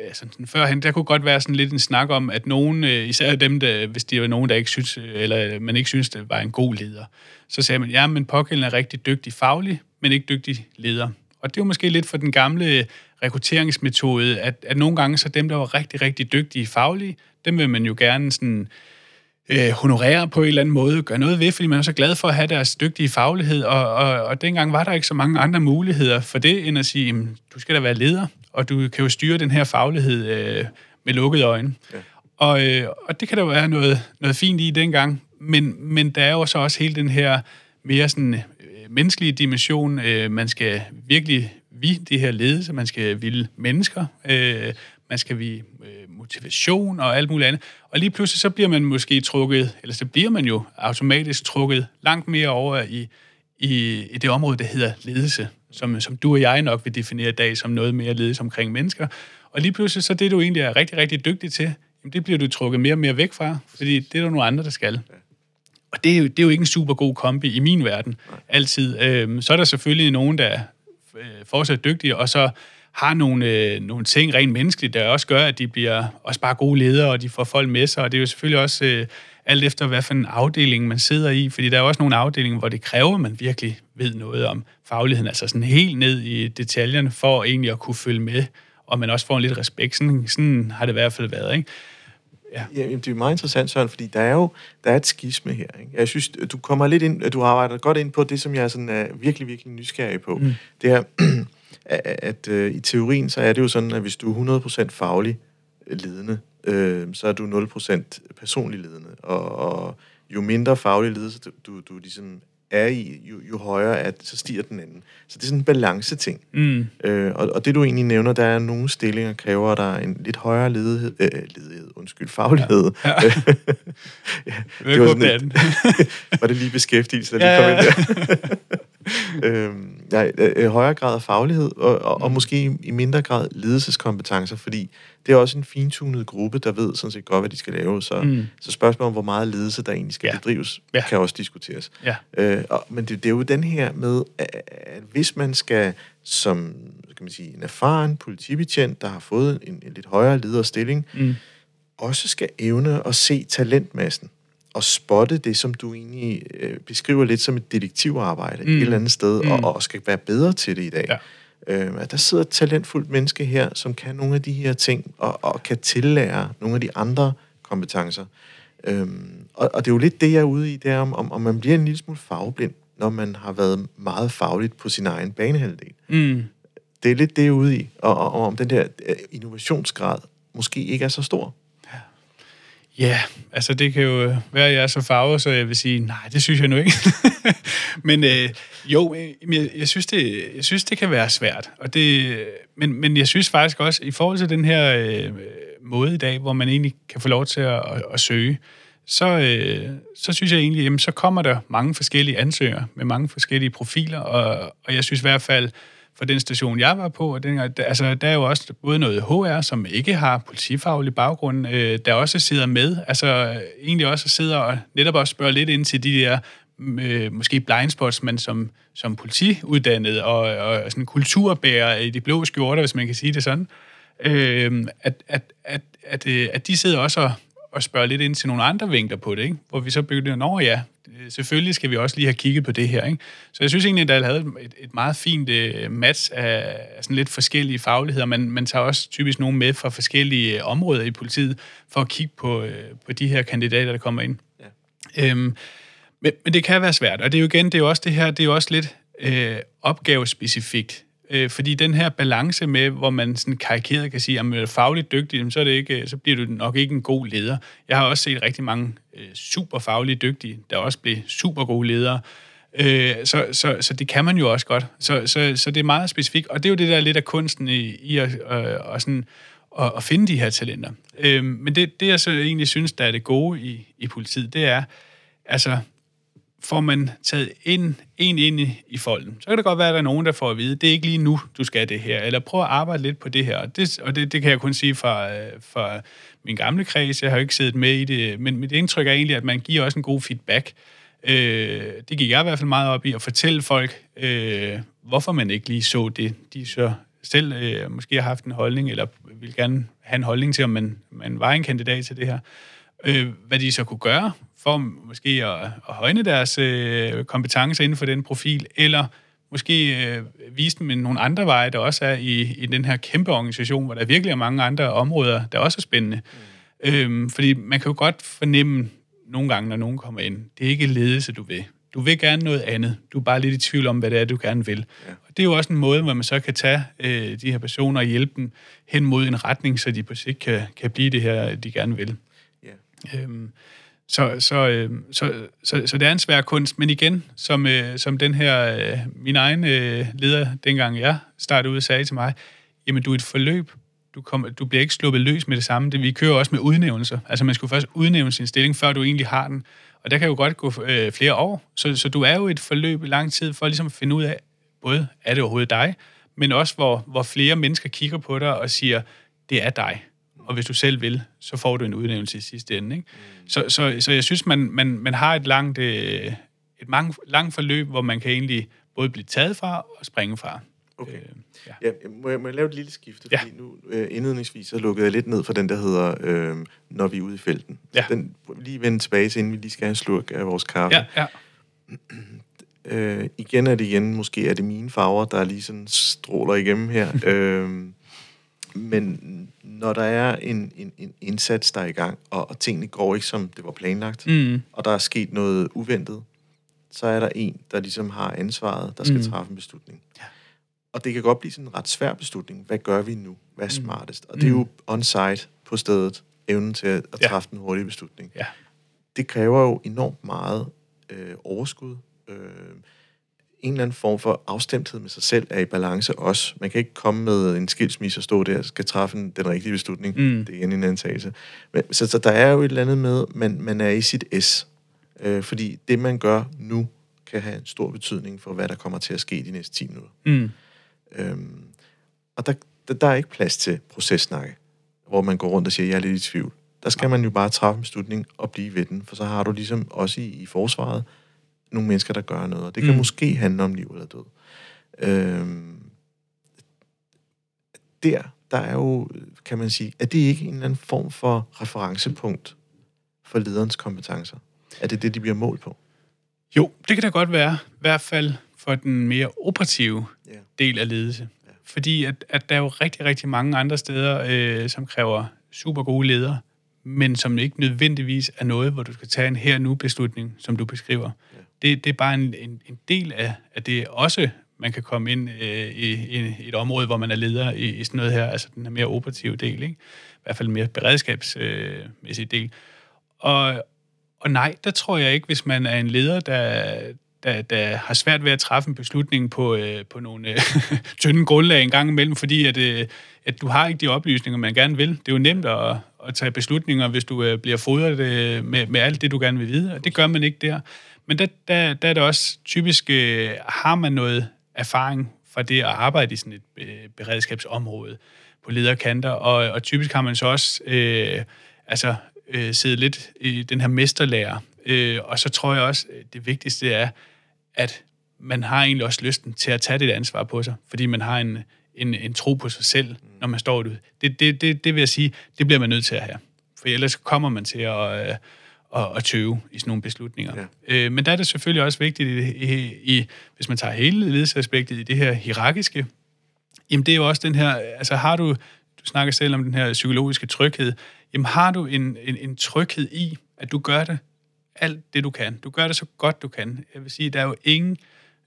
altså, sådan, førhen, der kunne godt være sådan lidt en snak om, at nogen, øh, især dem, der, hvis de var nogen, der ikke synes, øh, eller man ikke synes, det var en god leder, så sagde man, ja, men pågældende er rigtig dygtig faglig, men ikke dygtig leder. Og det var måske lidt for den gamle rekrutteringsmetode, at, at nogle gange så dem, der var rigtig, rigtig dygtige faglige, dem vil man jo gerne sådan, øh, honorere på en eller anden måde, gøre noget ved, fordi man er så glad for at have deres dygtige faglighed, og, og, og dengang var der ikke så mange andre muligheder for det, end at sige, du skal da være leder, og du kan jo styre den her faglighed øh, med lukkede øjne. Ja. Og, øh, og det kan der jo være noget, noget fint i dengang, men, men der er jo så også hele den her mere sådan øh, menneskelige dimension. Øh, man skal virkelig vi, det her ledelse, man skal ville mennesker, øh, man skal vi øh, motivation og alt muligt andet. Og lige pludselig så bliver man måske trukket, eller så bliver man jo automatisk trukket langt mere over i, i, i det område, der hedder ledelse, som, som du og jeg nok vil definere i dag som noget mere ledelse omkring mennesker. Og lige pludselig så det, du egentlig er rigtig, rigtig dygtig til, jamen det bliver du trukket mere og mere væk fra, fordi det er der nogle andre, der skal. Og det er, jo, det er jo ikke en super god kombi i min verden, altid. Øhm, så er der selvfølgelig nogen, der Øh, fortsat dygtige, og så har nogle, øh, nogle ting rent menneskeligt, der også gør, at de bliver også bare gode ledere, og de får folk med sig, og det er jo selvfølgelig også øh, alt efter, hvad for en afdeling man sidder i, fordi der er også nogle afdelinger, hvor det kræver, at man virkelig ved noget om fagligheden, altså sådan helt ned i detaljerne, for egentlig at kunne følge med, og man også får en lidt respekt. Sådan, sådan har det i hvert fald været, ikke? Ja. ja det er meget interessant, Søren, fordi der er jo der er et skisme her. Ikke? Jeg synes, du kommer lidt ind, du arbejder godt ind på det, som jeg er sådan, uh, virkelig, virkelig nysgerrig på. Mm. Det er, at, at uh, i teorien, så er det jo sådan, at hvis du er 100% faglig ledende, uh, så er du 0% personlig ledende. Og, og jo mindre faglig ledelse du, du ligesom er i, jo, jo højere at, så stiger den anden. Så det er sådan en balance-ting. Mm. Øh, og, og det du egentlig nævner, der er nogle stillinger, kræver der en lidt højere ledighed, øh, ledighed undskyld, faglighed. Ja. Ja. ja, det var, sådan et, var det lige beskæftigelse, der lige ja, kom ind der? øhm, ja, øh, højere grad af faglighed, og, og, og mm. måske i, i mindre grad ledelseskompetencer, fordi det er også en fintunet gruppe, der ved sådan set godt, hvad de skal lave. Så, mm. så spørgsmålet om, hvor meget ledelse der egentlig skal ja. bedrives, ja. kan også diskuteres. Ja. Øh, og, men det, det er jo den her med, at, at hvis man skal som kan man sige, en erfaren politibetjent, der har fået en, en lidt højere lederstilling, mm. også skal evne at se talentmassen og spotte det, som du egentlig øh, beskriver lidt som et detektivarbejde mm. et eller andet sted, mm. og, og skal være bedre til det i dag. Ja. Øh, at der sidder et talentfuldt menneske her, som kan nogle af de her ting, og, og kan tillære nogle af de andre kompetencer. Øhm, og, og det er jo lidt det, jeg er ude i, det er, om, om, om man bliver en lille smule farveblind, når man har været meget fagligt på sin egen banehalvdel. Mm. Det er lidt det, jeg er ude i, og, og, og om den der øh, innovationsgrad måske ikke er så stor. Ja, altså det kan jo øh, være, at jeg er så farvet, så jeg vil sige, nej, det synes jeg nu ikke. men øh, jo, jeg, jeg, synes det, jeg synes, det kan være svært. Og det, men, men jeg synes faktisk også, i forhold til den her øh, måde i dag, hvor man egentlig kan få lov til at, at, at søge, så, øh, så synes jeg egentlig, jamen, så kommer der mange forskellige ansøgere med mange forskellige profiler, og, og jeg synes i hvert fald, for den station, jeg var på. Og den, altså, der er jo også både noget HR, som ikke har politifaglig baggrund, øh, der også sidder med. Altså egentlig også sidder og netop også spørger lidt ind til de der øh, måske blindspots, men som, som politiuddannet og, og sådan kulturbærer i de blå skjorter, hvis man kan sige det sådan. Øh, at, at, at, at, øh, at de sidder også og, og spørger lidt ind til nogle andre vinkler på det, ikke? hvor vi så begynder, at ja, Øh, selvfølgelig skal vi også lige have kigget på det her. Ikke? Så jeg synes egentlig, at der havde et, et meget fint uh, match af, sådan lidt forskellige fagligheder. Man, man tager også typisk nogen med fra forskellige uh, områder i politiet for at kigge på, uh, på de her kandidater, der kommer ind. Ja. Øhm, men, men det kan være svært, og det er jo igen, det er jo også det her, det er jo også lidt uh, opgavespecifikt. Øh, fordi den her balance med, hvor man sådan karikeret kan sige, at man er fagligt dygtig, så, er det ikke, øh, så bliver du nok ikke en god leder. Jeg har også set rigtig mange øh, super fagligt dygtige, der også bliver super gode ledere. Øh, så, så, så det kan man jo også godt. Så, så, så det er meget specifikt, og det er jo det der lidt af kunsten i, i at, øh, og sådan, at, at finde de her talenter. Øh, men det, det, jeg så egentlig synes, der er det gode i, i politiet, det er, altså, får man taget en, en ind i, i folden, så kan det godt være, at der er nogen, der får at vide, det er ikke lige nu, du skal det her, eller prøv at arbejde lidt på det her. Og det, og det, det kan jeg kun sige fra, øh, fra min gamle kreds, jeg har jo ikke siddet med i det, men mit indtryk er egentlig, at man giver også en god feedback. Øh, det gik jeg i hvert fald meget op i, at fortælle folk, øh, hvorfor man ikke lige så det, de så selv øh, måske har haft en holdning, eller vil gerne have en holdning til, om man, man var en kandidat til det her. Øh, hvad de så kunne gøre for måske at, at højne deres øh, kompetencer inden for den profil, eller måske øh, vise dem nogle andre veje, der også er i, i den her kæmpe organisation, hvor der virkelig er mange andre områder, der også er spændende. Mm. Øhm, fordi man kan jo godt fornemme nogle gange, når nogen kommer ind, det er ikke ledelse, du vil. Du vil gerne noget andet. Du er bare lidt i tvivl om, hvad det er, du gerne vil. Ja. Og det er jo også en måde, hvor man så kan tage øh, de her personer og hjælpe dem hen mod en retning, så de på sigt kan, kan blive det her, de gerne vil. Øhm, så, så, øh, så, så, så det er en svær kunst, men igen, som, øh, som den her, øh, min egen øh, leder, dengang jeg startede ud, sagde til mig, jamen du er et forløb, du, kommer, du bliver ikke sluppet løs med det samme. Det, vi kører også med udnævnelser. Altså man skulle først udnævne sin stilling, før du egentlig har den. Og der kan jo godt gå øh, flere år. Så, så du er jo et forløb i lang tid for ligesom at finde ud af, både er det overhovedet dig, men også hvor, hvor flere mennesker kigger på dig og siger, det er dig. Og hvis du selv vil, så får du en udnævnelse i sidste ende. Ikke? Mm. Så, så, så jeg synes, man, man, man har et langt, øh, et mange, langt forløb, hvor man kan egentlig både blive taget fra og springe fra. Okay. Øh, ja. Ja, må, jeg, må jeg lave et lille skifte? Ja. Fordi nu øh, indledningsvis så lukkede jeg lidt ned for den, der hedder øh, Når vi er ude i felten. Ja. Den lige vende tilbage til, inden vi lige skal have en slurk af vores kaffe. Ja, ja. øh, igen er det igen, måske er det mine farver, der lige sådan stråler igennem her. øh, men når der er en, en, en indsats, der er i gang, og, og tingene går ikke, som det var planlagt, mm. og der er sket noget uventet, så er der en, der ligesom har ansvaret, der skal mm. træffe en beslutning. Ja. Og det kan godt blive sådan en ret svær beslutning. Hvad gør vi nu? Hvad er mm. smartest? Og det er jo mm. on-site på stedet, evnen til at, at træffe ja. en hurtig beslutning. Ja. Det kræver jo enormt meget øh, overskud. Øh, en eller anden form for afstemthed med sig selv er i balance også. Man kan ikke komme med en skilsmisse og stå der og skal træffe den rigtige beslutning. Mm. Det er en antagelse. Men, så, så der er jo et eller andet med, man, man er i sit S. Øh, fordi det, man gør nu, kan have en stor betydning for, hvad der kommer til at ske de næste 10 minutter. Mm. Øhm, og der, der, der er ikke plads til processnakke, hvor man går rundt og siger, jeg er lidt i tvivl. Der skal man jo bare træffe en beslutning og blive ved den, for så har du ligesom også i, i forsvaret nogle mennesker, der gør noget, og det kan mm. måske handle om liv eller død. Øhm, der, der er jo, kan man sige, er det ikke en eller anden form for referencepunkt for lederens kompetencer? Er det det, de bliver målt på? Jo, det kan da godt være. I hvert fald for den mere operative yeah. del af ledelse. Yeah. Fordi at, at der er jo rigtig, rigtig mange andre steder, øh, som kræver super gode ledere, men som ikke nødvendigvis er noget, hvor du skal tage en her-nu-beslutning, som du beskriver. Yeah. Det, det er bare en, en, en del af, at det også man kan komme ind øh, i, i et område, hvor man er leder i, i sådan noget her, altså den her mere operative del, ikke? i hvert fald mere beredskabsmæssig øh, del. Og, og nej, der tror jeg ikke, hvis man er en leder, der, der, der har svært ved at træffe en beslutning på, øh, på nogle øh, tynde grundlag en gang imellem, fordi at, øh, at du har ikke de oplysninger, man gerne vil. Det er jo nemt at, at tage beslutninger, hvis du øh, bliver fodret øh, med, med alt det, du gerne vil vide, og det gør man ikke der. Men der, der, der er det også typisk, øh, har man noget erfaring fra det at arbejde i sådan et øh, beredskabsområde på lederkanter, og, og typisk har man så også øh, altså, øh, siddet lidt i den her mesterlærer Øh, og så tror jeg også, det vigtigste er, at man har egentlig også lysten til at tage det ansvar på sig, fordi man har en, en, en tro på sig selv, når man står ud. Det, det, det, det vil jeg sige, det bliver man nødt til at have. For ellers kommer man til at, øh, at, at tøve i sådan nogle beslutninger. Ja. Øh, men der er det selvfølgelig også vigtigt, i, i, i, hvis man tager hele ledelsesaspektet i det her hierarkiske, jamen det er jo også den her, altså har du, du snakker selv om den her psykologiske tryghed, jamen har du en, en, en tryghed i, at du gør det alt det, du kan. Du gør det så godt, du kan. Jeg vil sige, der er jo ingen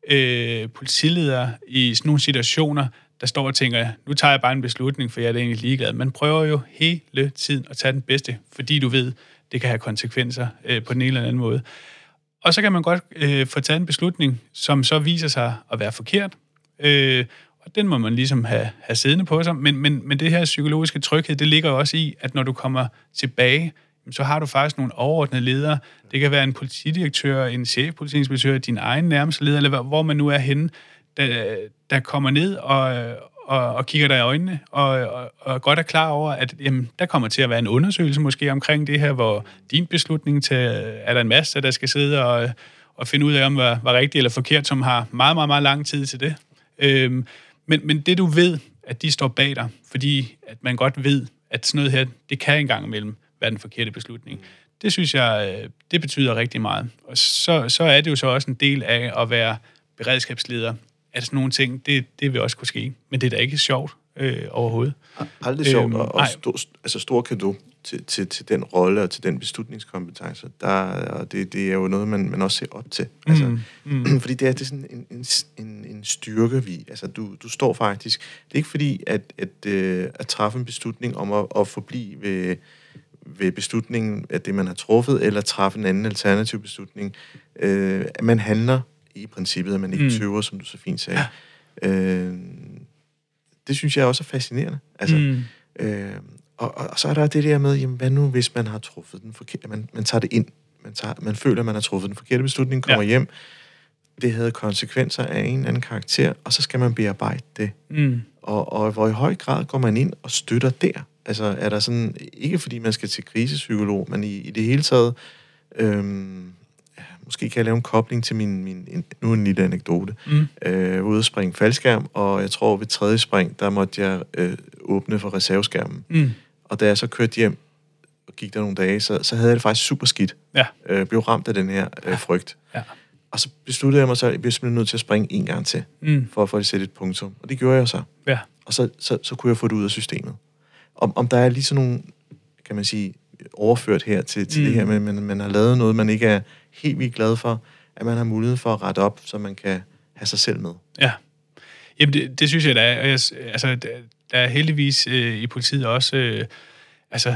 øh, politiledere i sådan nogle situationer, der står og tænker, nu tager jeg bare en beslutning, for jeg er egentlig ligeglad. Man prøver jo hele tiden at tage den bedste, fordi du ved, det kan have konsekvenser øh, på den ene eller anden måde. Og så kan man godt øh, få taget en beslutning, som så viser sig at være forkert. Øh, og den må man ligesom have, have siddende på sig. Men, men, men det her psykologiske tryghed, det ligger også i, at når du kommer tilbage så har du faktisk nogle overordnede ledere. Det kan være en politidirektør, en chefpolitiinspektør, din egen nærmeste leder, eller hvor man nu er henne, der, der kommer ned og, og, og kigger dig i øjnene, og, og, og godt er klar over, at jamen, der kommer til at være en undersøgelse måske omkring det her, hvor din beslutning til, er der en masse, der skal sidde og, og finde ud af, om var, var rigtigt eller forkert, som har meget, meget, meget lang tid til det. Øhm, men, men det du ved, at de står bag dig, fordi at man godt ved, at sådan noget her, det kan engang imellem være den forkerte beslutning. Det synes jeg, øh, det betyder rigtig meget. Og så, så er det jo så også en del af at være beredskabsleder, at sådan nogle ting, det, det vil også kunne ske. Men det er da ikke sjovt øh, overhovedet. Aldrig sjovt, øhm, og, og stor, altså stor kado til, til, til den rolle og til den beslutningskompetence. Der, og det, det er jo noget, man, man også ser op til. Altså, mm, mm. Fordi det er, det er sådan en, en, en, en styrke, vi... Altså, du, du står faktisk... Det er ikke fordi, at, at, at, øh, at træffe en beslutning om at, at forblive ved ved beslutningen af det, man har truffet, eller træffe en anden alternativ beslutning. Øh, at man handler i princippet, at man ikke mm. tøver, som du så fint sagde. Ja. Øh, det synes jeg også er fascinerende. Altså, mm. øh, og, og, og så er der det der med, jamen, hvad nu, hvis man har truffet den forkerte... Man, man tager det ind. Man, tager, man føler, at man har truffet den forkerte beslutning, kommer ja. hjem. Det havde konsekvenser af en eller anden karakter, og så skal man bearbejde det. Mm. Og, og hvor i høj grad går man ind og støtter der. Altså er der sådan, ikke fordi man skal til krisepsykolog, men i, i det hele taget, øhm, måske kan jeg lave en kobling til min, min en, nu en lille anekdote. Mm. Øh, ude at springe faldskærm, og jeg tror ved tredje spring, der måtte jeg øh, åbne for reserveskærmen. Mm. Og da jeg så kørte hjem, og gik der nogle dage, så, så havde jeg det faktisk super skidt. Ja. Øh, blev ramt af den her øh, frygt. Ja. Og så besluttede jeg mig så, at jeg blev nødt til at springe en gang til, mm. for at få det sætte et punktum. Og det gjorde jeg så. Ja. Og så, så, så kunne jeg få det ud af systemet. Om, om der er lige sådan nogle, kan man sige, overført her til, til mm. det her med, at man, man har lavet noget, man ikke er helt vildt glad for, at man har mulighed for at rette op, så man kan have sig selv med. Ja. Jamen, det, det synes jeg, der er. Og jeg, altså, der er heldigvis øh, i politiet også... Øh, altså,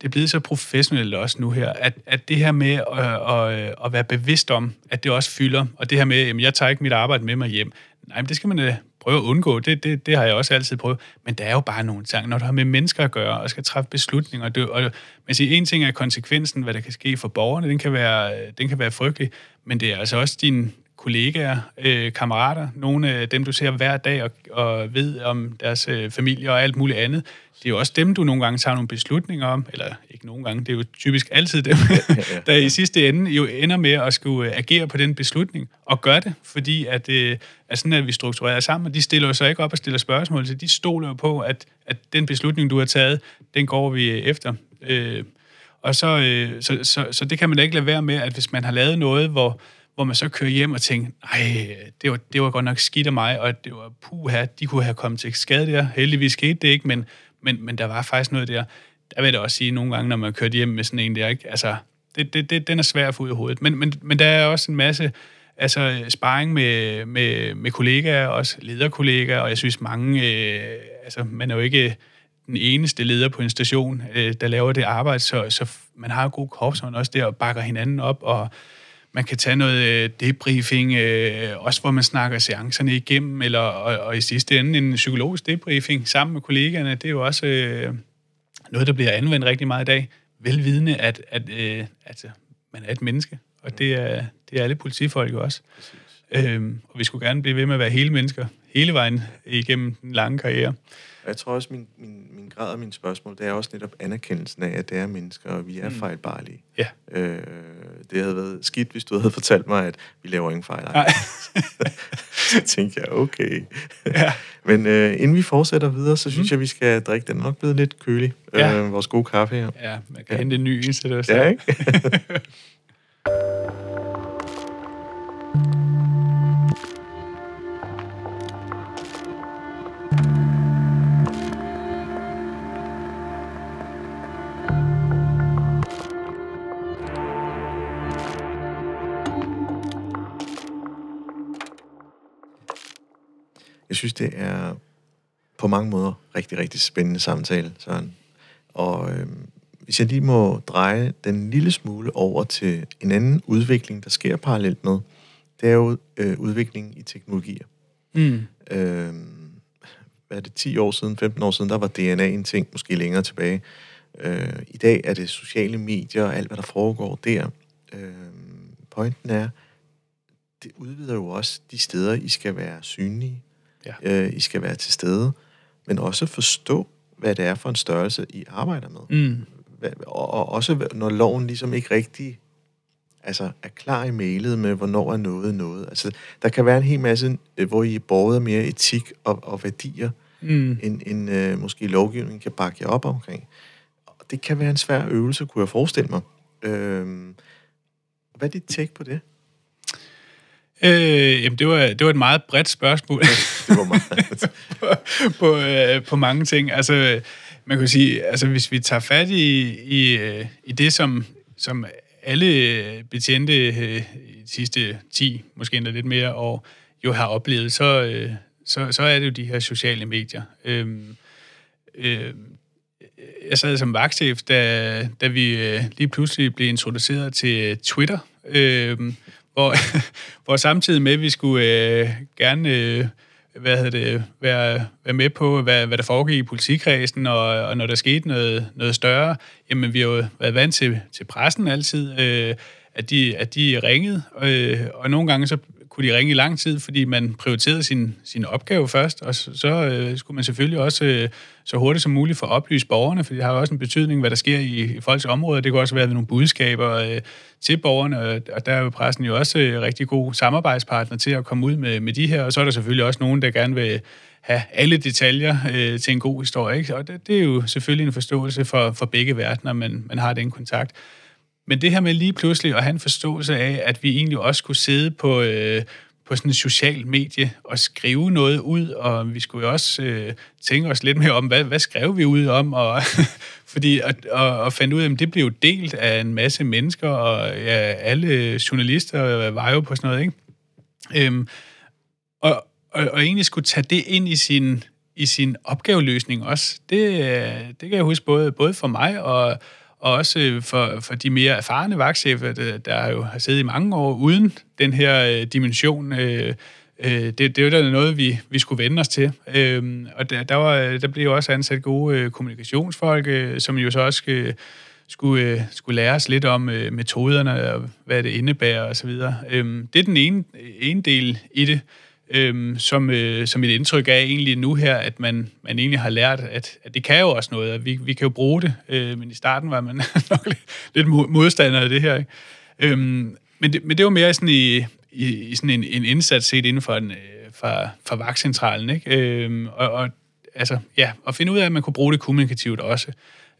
det er blevet så professionelt også nu her, at, at det her med at, at, øh, at være bevidst om, at det også fylder, og det her med, at jeg tager ikke mit arbejde med mig hjem, nej, men det skal man da prøve at undgå. Det, det, det har jeg også altid prøvet. Men der er jo bare nogle ting, når du har med mennesker at gøre, og skal træffe beslutninger. Og, og man siger, en ting er konsekvensen, hvad der kan ske for borgerne, den kan være, den kan være frygtelig, men det er altså også din kollegaer, øh, kammerater, nogle af dem, du ser hver dag og, og ved om deres øh, familie og alt muligt andet. Det er jo også dem, du nogle gange tager nogle beslutninger om, eller ikke nogle gange, det er jo typisk altid dem, der i sidste ende jo ender med at skulle øh, agere på den beslutning, og gøre det, fordi at, øh, at sådan at vi strukturerer sammen, og de stiller jo så ikke op og stiller spørgsmål, så de stoler jo på, at, at den beslutning, du har taget, den går vi efter. Øh, og så, øh, så, så, så det kan man da ikke lade være med, at hvis man har lavet noget, hvor hvor man så kører hjem og tænker, nej, det var, det var godt nok skidt af mig, og det var puha, de kunne have kommet til skade der. Heldigvis skete det ikke, men, men, men der var faktisk noget der. Der vil jeg da også sige nogle gange, når man kørt hjem med sådan en der, ikke? Altså, det, det, det, den er svær at få ud af hovedet. Men, men, men der er også en masse altså, sparring med, med, med kollegaer, også lederkollegaer, og jeg synes mange, øh, altså man er jo ikke den eneste leder på en station, øh, der laver det arbejde, så, så man har jo god korpsånd også der, og bakker hinanden op, og man kan tage noget øh, debriefing, øh, også hvor man snakker seancerne igennem, eller, og, og i sidste ende en psykologisk debriefing sammen med kollegaerne. Det er jo også øh, noget, der bliver anvendt rigtig meget i dag. Velvidende, at, at, øh, at man er et menneske, og det er, det er alle politifolk også. Øhm, og vi skulle gerne blive ved med at være hele mennesker, hele vejen igennem den lange karriere. Jeg tror også, min, min, min grad af mine spørgsmål, det er også netop anerkendelsen af, at det er mennesker, og vi er mm. fejlbarlige. Ja. Øh, det havde været skidt, hvis du havde fortalt mig, at vi laver ingen fejl. Nej. så tænkte jeg, okay. Ja. Men øh, inden vi fortsætter videre, så synes mm. jeg, vi skal drikke den. nok blevet lidt kølig, ja. øh, vores gode kaffe her. Ja, man kan ja. hente en ny indsæt også. Ja, ikke? Jeg synes, det er på mange måder rigtig, rigtig spændende samtale, Søren. Og øh, hvis jeg lige må dreje den lille smule over til en anden udvikling, der sker parallelt med, det er jo øh, udviklingen i teknologier. Mm. Øh, hvad er det, 10 år siden, 15 år siden, der var DNA en ting, måske længere tilbage. Øh, I dag er det sociale medier og alt, hvad der foregår der. Øh, pointen er, det udvider jo også de steder, I skal være synlige. Ja. Øh, I skal være til stede, men også forstå, hvad det er for en størrelse, I arbejder med. Mm. Og, og også når loven ligesom ikke rigtig altså, er klar i mailet med, hvornår er noget noget. Altså, der kan være en hel masse, øh, hvor I både mere etik og, og værdier, mm. end, end øh, måske lovgivningen kan bakke jer op omkring. Og det kan være en svær øvelse, kunne jeg forestille mig. Øh, hvad er dit take på det? Øh, jamen, det var, det var et meget bredt spørgsmål. det var meget. på, på, øh, på mange ting. Altså, man kan sige, altså, hvis vi tager fat i, i, øh, i det, som, som alle betjente øh, i de sidste 10, måske endda lidt mere år, jo har oplevet, så, øh, så, så er det jo de her sociale medier. Øh, øh, jeg sad som vagtchef, da, da vi øh, lige pludselig blev introduceret til Twitter, øh, hvor, hvor samtidig med, at vi skulle øh, gerne øh, hvad hedder det, være, være med på, hvad, hvad der foregik i politikredsen, og, og når der skete noget, noget større, jamen vi har jo været vant til, til pressen altid, øh, at, de, at de ringede, øh, og nogle gange så kunne de ringe i lang tid, fordi man prioriterede sin, sin opgave først, og så, så øh, skulle man selvfølgelig også øh, så hurtigt som muligt få oplyst borgerne, for det har jo også en betydning, hvad der sker i, i folks områder. Det kan også være ved nogle budskaber øh, til borgerne, og, og der er jo pressen jo også øh, rigtig god samarbejdspartner til at komme ud med, med de her, og så er der selvfølgelig også nogen, der gerne vil have alle detaljer øh, til en god historie, ikke? og det, det er jo selvfølgelig en forståelse for, for begge verdener, man, man har den kontakt. Men det her med lige pludselig at have en forståelse af, at vi egentlig også kunne sidde på, øh, på sådan et social medie og skrive noget ud, og vi skulle jo også øh, tænke os lidt mere om, hvad, hvad skrev vi ud om, og fordi at, og, og fandt ud af, at det blev delt af en masse mennesker, og ja, alle journalister var jo på sådan noget, ikke? Øhm, og, og, og egentlig skulle tage det ind i sin, i sin opgaveløsning også, det, øh, det kan jeg huske både, både for mig og, og også for, for de mere erfarne vagtchefer, der, der jo har siddet i mange år uden den her øh, dimension. Øh, øh, det, det er jo da noget, vi, vi skulle vende os til. Øh, og der, der, var, øh, der blev jo også ansat gode øh, kommunikationsfolk, øh, som jo så også øh, skulle, øh, skulle lære os lidt om øh, metoderne og hvad det indebærer osv. Øh, det er den ene, ene del i det øhm, som, øh, som et indtryk af egentlig nu her, at man, man egentlig har lært, at, at det kan jo også noget, at vi, vi kan jo bruge det, øh, men i starten var man nok lidt, lidt modstander af det her. Ikke? Øhm, men, det, men det var mere sådan i, i, i sådan en, en indsats set inden for, en, øh, for, for vagtcentralen, ikke? Øhm, og, og altså, ja, at finde ud af, at man kunne bruge det kommunikativt også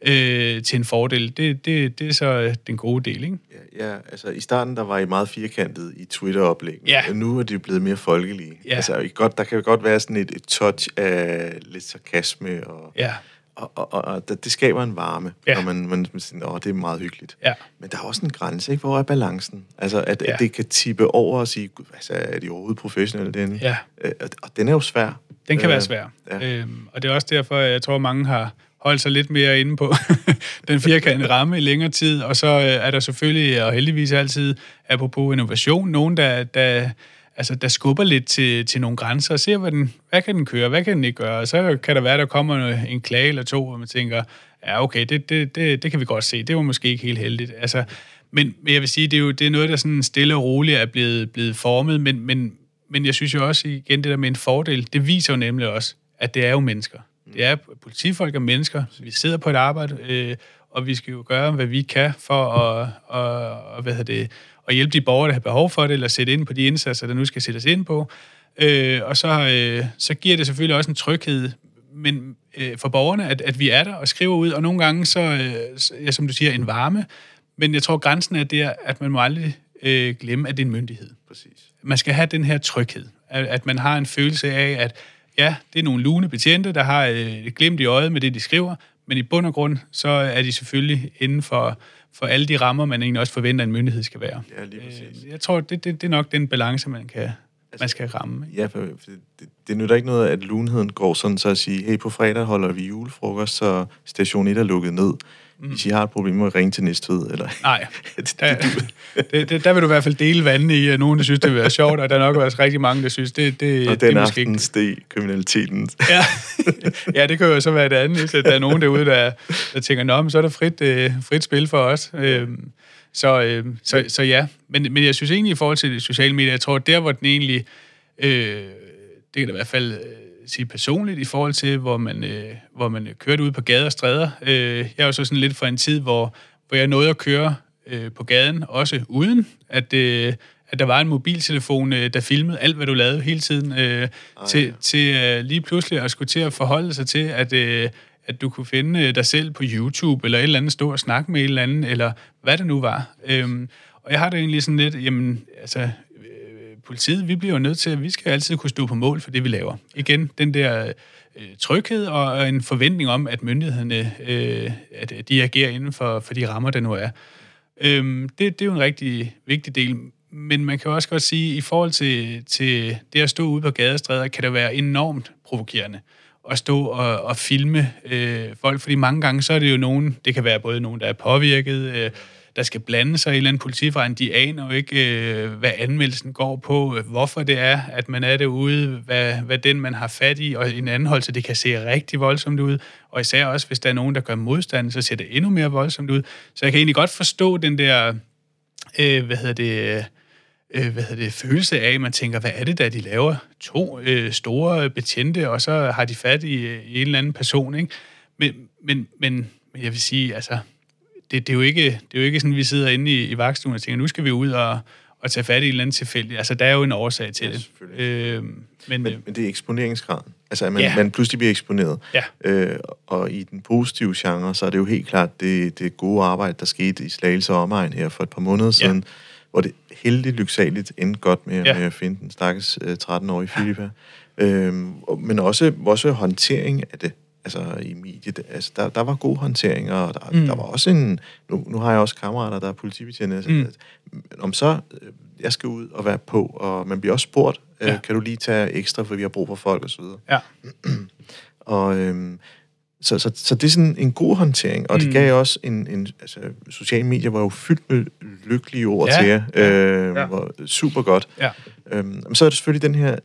øh, til en fordel, det, det, det er så den gode del, ikke? Ja, ja, altså i starten, der var I meget firkantet i Twitter-oplæggen, ja. og nu er det blevet mere folkelige. Ja. Altså, godt, der kan jo godt være sådan et, et touch af lidt sarkasme, og, ja. og, og, og, og det skaber en varme, ja. når man, man, man siger, åh, det er meget hyggeligt. Ja. Men der er også en grænse, ikke? Hvor er balancen? Altså, at, ja. at det kan tippe over og sige, altså, er de overhovedet professionelle, den? Ja. Øh, og den er jo svær. Den kan øh, være svær. Ja. Øhm, og det er også derfor, jeg tror, mange har holde sig lidt mere inde på den firkantede ramme i længere tid. Og så øh, er der selvfølgelig, og heldigvis altid, apropos innovation, nogen, der, der, altså, der skubber lidt til, til nogle grænser og ser, hvad, den, hvad kan den køre, hvad kan den ikke gøre. Og så kan der være, der kommer en klage eller to, og man tænker, ja, okay, det, det, det, det kan vi godt se. Det var måske ikke helt heldigt. Altså, men, men jeg vil sige, det er jo det er noget, der sådan stille og roligt er blevet, blevet formet, men, men, men jeg synes jo også igen, det der med en fordel, det viser jo nemlig også, at det er jo mennesker. Det er politifolk og mennesker. Vi sidder på et arbejde, øh, og vi skal jo gøre, hvad vi kan for at, og, og, hvad det, at hjælpe de borgere, der har behov for det, eller sætte ind på de indsatser, der nu skal sættes ind på. Øh, og så, øh, så giver det selvfølgelig også en tryghed men, øh, for borgerne, at, at vi er der og skriver ud, og nogle gange så, øh, ja, som du siger, en varme. Men jeg tror, grænsen er der, at man må aldrig øh, glemme, at det er en myndighed. Præcis. Man skal have den her tryghed. At, at man har en følelse af, at ja, det er nogle lune betjente, der har øh, et glimt i øjet med det, de skriver, men i bund og grund, så er de selvfølgelig inden for, for alle de rammer, man egentlig også forventer, en myndighed skal være. Ja, lige præcis. Øh, jeg tror, det, det, det er nok den balance, man kan, altså, man skal ramme. Ikke? Ja, det, det nytter ikke noget, at lunheden går sådan så at sige, hey, på fredag holder vi julefrokost, så station 1 er lukket ned. Mm. Hvis I har et problem med at ringe til Næstved, eller... Nej, der, det, det, der vil du i hvert fald dele vandene i, at nogen, der synes, det vil være sjovt, og der er nok også rigtig mange, der synes, det, det, og det er måske ikke... steg kriminaliteten. ja. ja, det kan jo så være det andet, hvis der er nogen derude, der, der tænker, nå, men så er der frit, øh, frit spil for os. Øhm, så, øh, så, så ja, men, men jeg synes egentlig i forhold til de sociale medier, jeg tror, der hvor den egentlig, øh, det kan da i hvert fald øh, sige personligt i forhold til, hvor man, øh, hvor man kørte ud på gader og stræder. Øh, jeg er jo så sådan lidt fra en tid, hvor, hvor jeg nåede at køre øh, på gaden, også uden at, øh, at der var en mobiltelefon, øh, der filmede alt, hvad du lavede hele tiden, øh, Ej, til, ja. til øh, lige pludselig at skulle til at forholde sig til, at, øh, at du kunne finde øh, dig selv på YouTube, eller et eller andet, stå og snakke med et eller andet, eller hvad det nu var. Øh, og jeg har det egentlig sådan lidt, jamen, altså, politiet, vi bliver jo nødt til, at vi skal altid kunne stå på mål for det, vi laver. Igen, den der øh, tryghed og en forventning om, at myndighederne øh, at de agerer inden for, for de rammer, der nu er. Øhm, det, det er jo en rigtig vigtig del. Men man kan også godt sige, at i forhold til, til det at stå ude på gadestræder, kan det være enormt provokerende at stå og, og filme øh, folk, fordi mange gange så er det jo nogen, det kan være både nogen, der er påvirket, øh, der skal blande sig i en eller anden politiforretning. De aner jo ikke, øh, hvad anmeldelsen går på, øh, hvorfor det er, at man er derude, hvad, hvad den, man har fat i, og en anholdelse, det kan se rigtig voldsomt ud. Og især også, hvis der er nogen, der gør modstand, så ser det endnu mere voldsomt ud. Så jeg kan egentlig godt forstå den der, øh, hvad hedder det, øh, hvad hedder det, følelse af, at man tænker, hvad er det der, de laver? To øh, store betjente, og så har de fat i, øh, i en eller anden person, ikke? Men, men, men, men jeg vil sige, altså, det, det, er jo ikke, det er jo ikke sådan, at vi sidder inde i, i vagtstuen og tænker, nu skal vi ud og, og tage fat i en eller anden tilfælde. Altså, der er jo en årsag til ja, det. Øh, men, men, men det er eksponeringsgraden. Altså, at man, ja. man pludselig bliver eksponeret. Ja. Øh, og i den positive genre, så er det jo helt klart det, det gode arbejde, der skete i Slagelse og omegn her for et par måneder siden, ja. hvor det heldigt lyksaligt endte godt med, ja. med at finde den stakkels øh, 13-årige Filippa. Ja. Øh, men også, også håndtering af det altså i mediet, altså der, der var god håndtering, og der, mm. der var også en, nu, nu har jeg også kammerater, der er politibetjente, altså, mm. om så, øh, jeg skal ud og være på, og man bliver også spurgt, øh, ja. øh, kan du lige tage ekstra, for vi har brug for folk, videre. Ja. og øhm, så, så, så det er sådan en god håndtering, og mm. det gav også en, en altså, sociale medier var jo fyldt med lykkelige ord ja. til jer, øh, ja. var super godt. Ja. Øhm, så er det selvfølgelig den her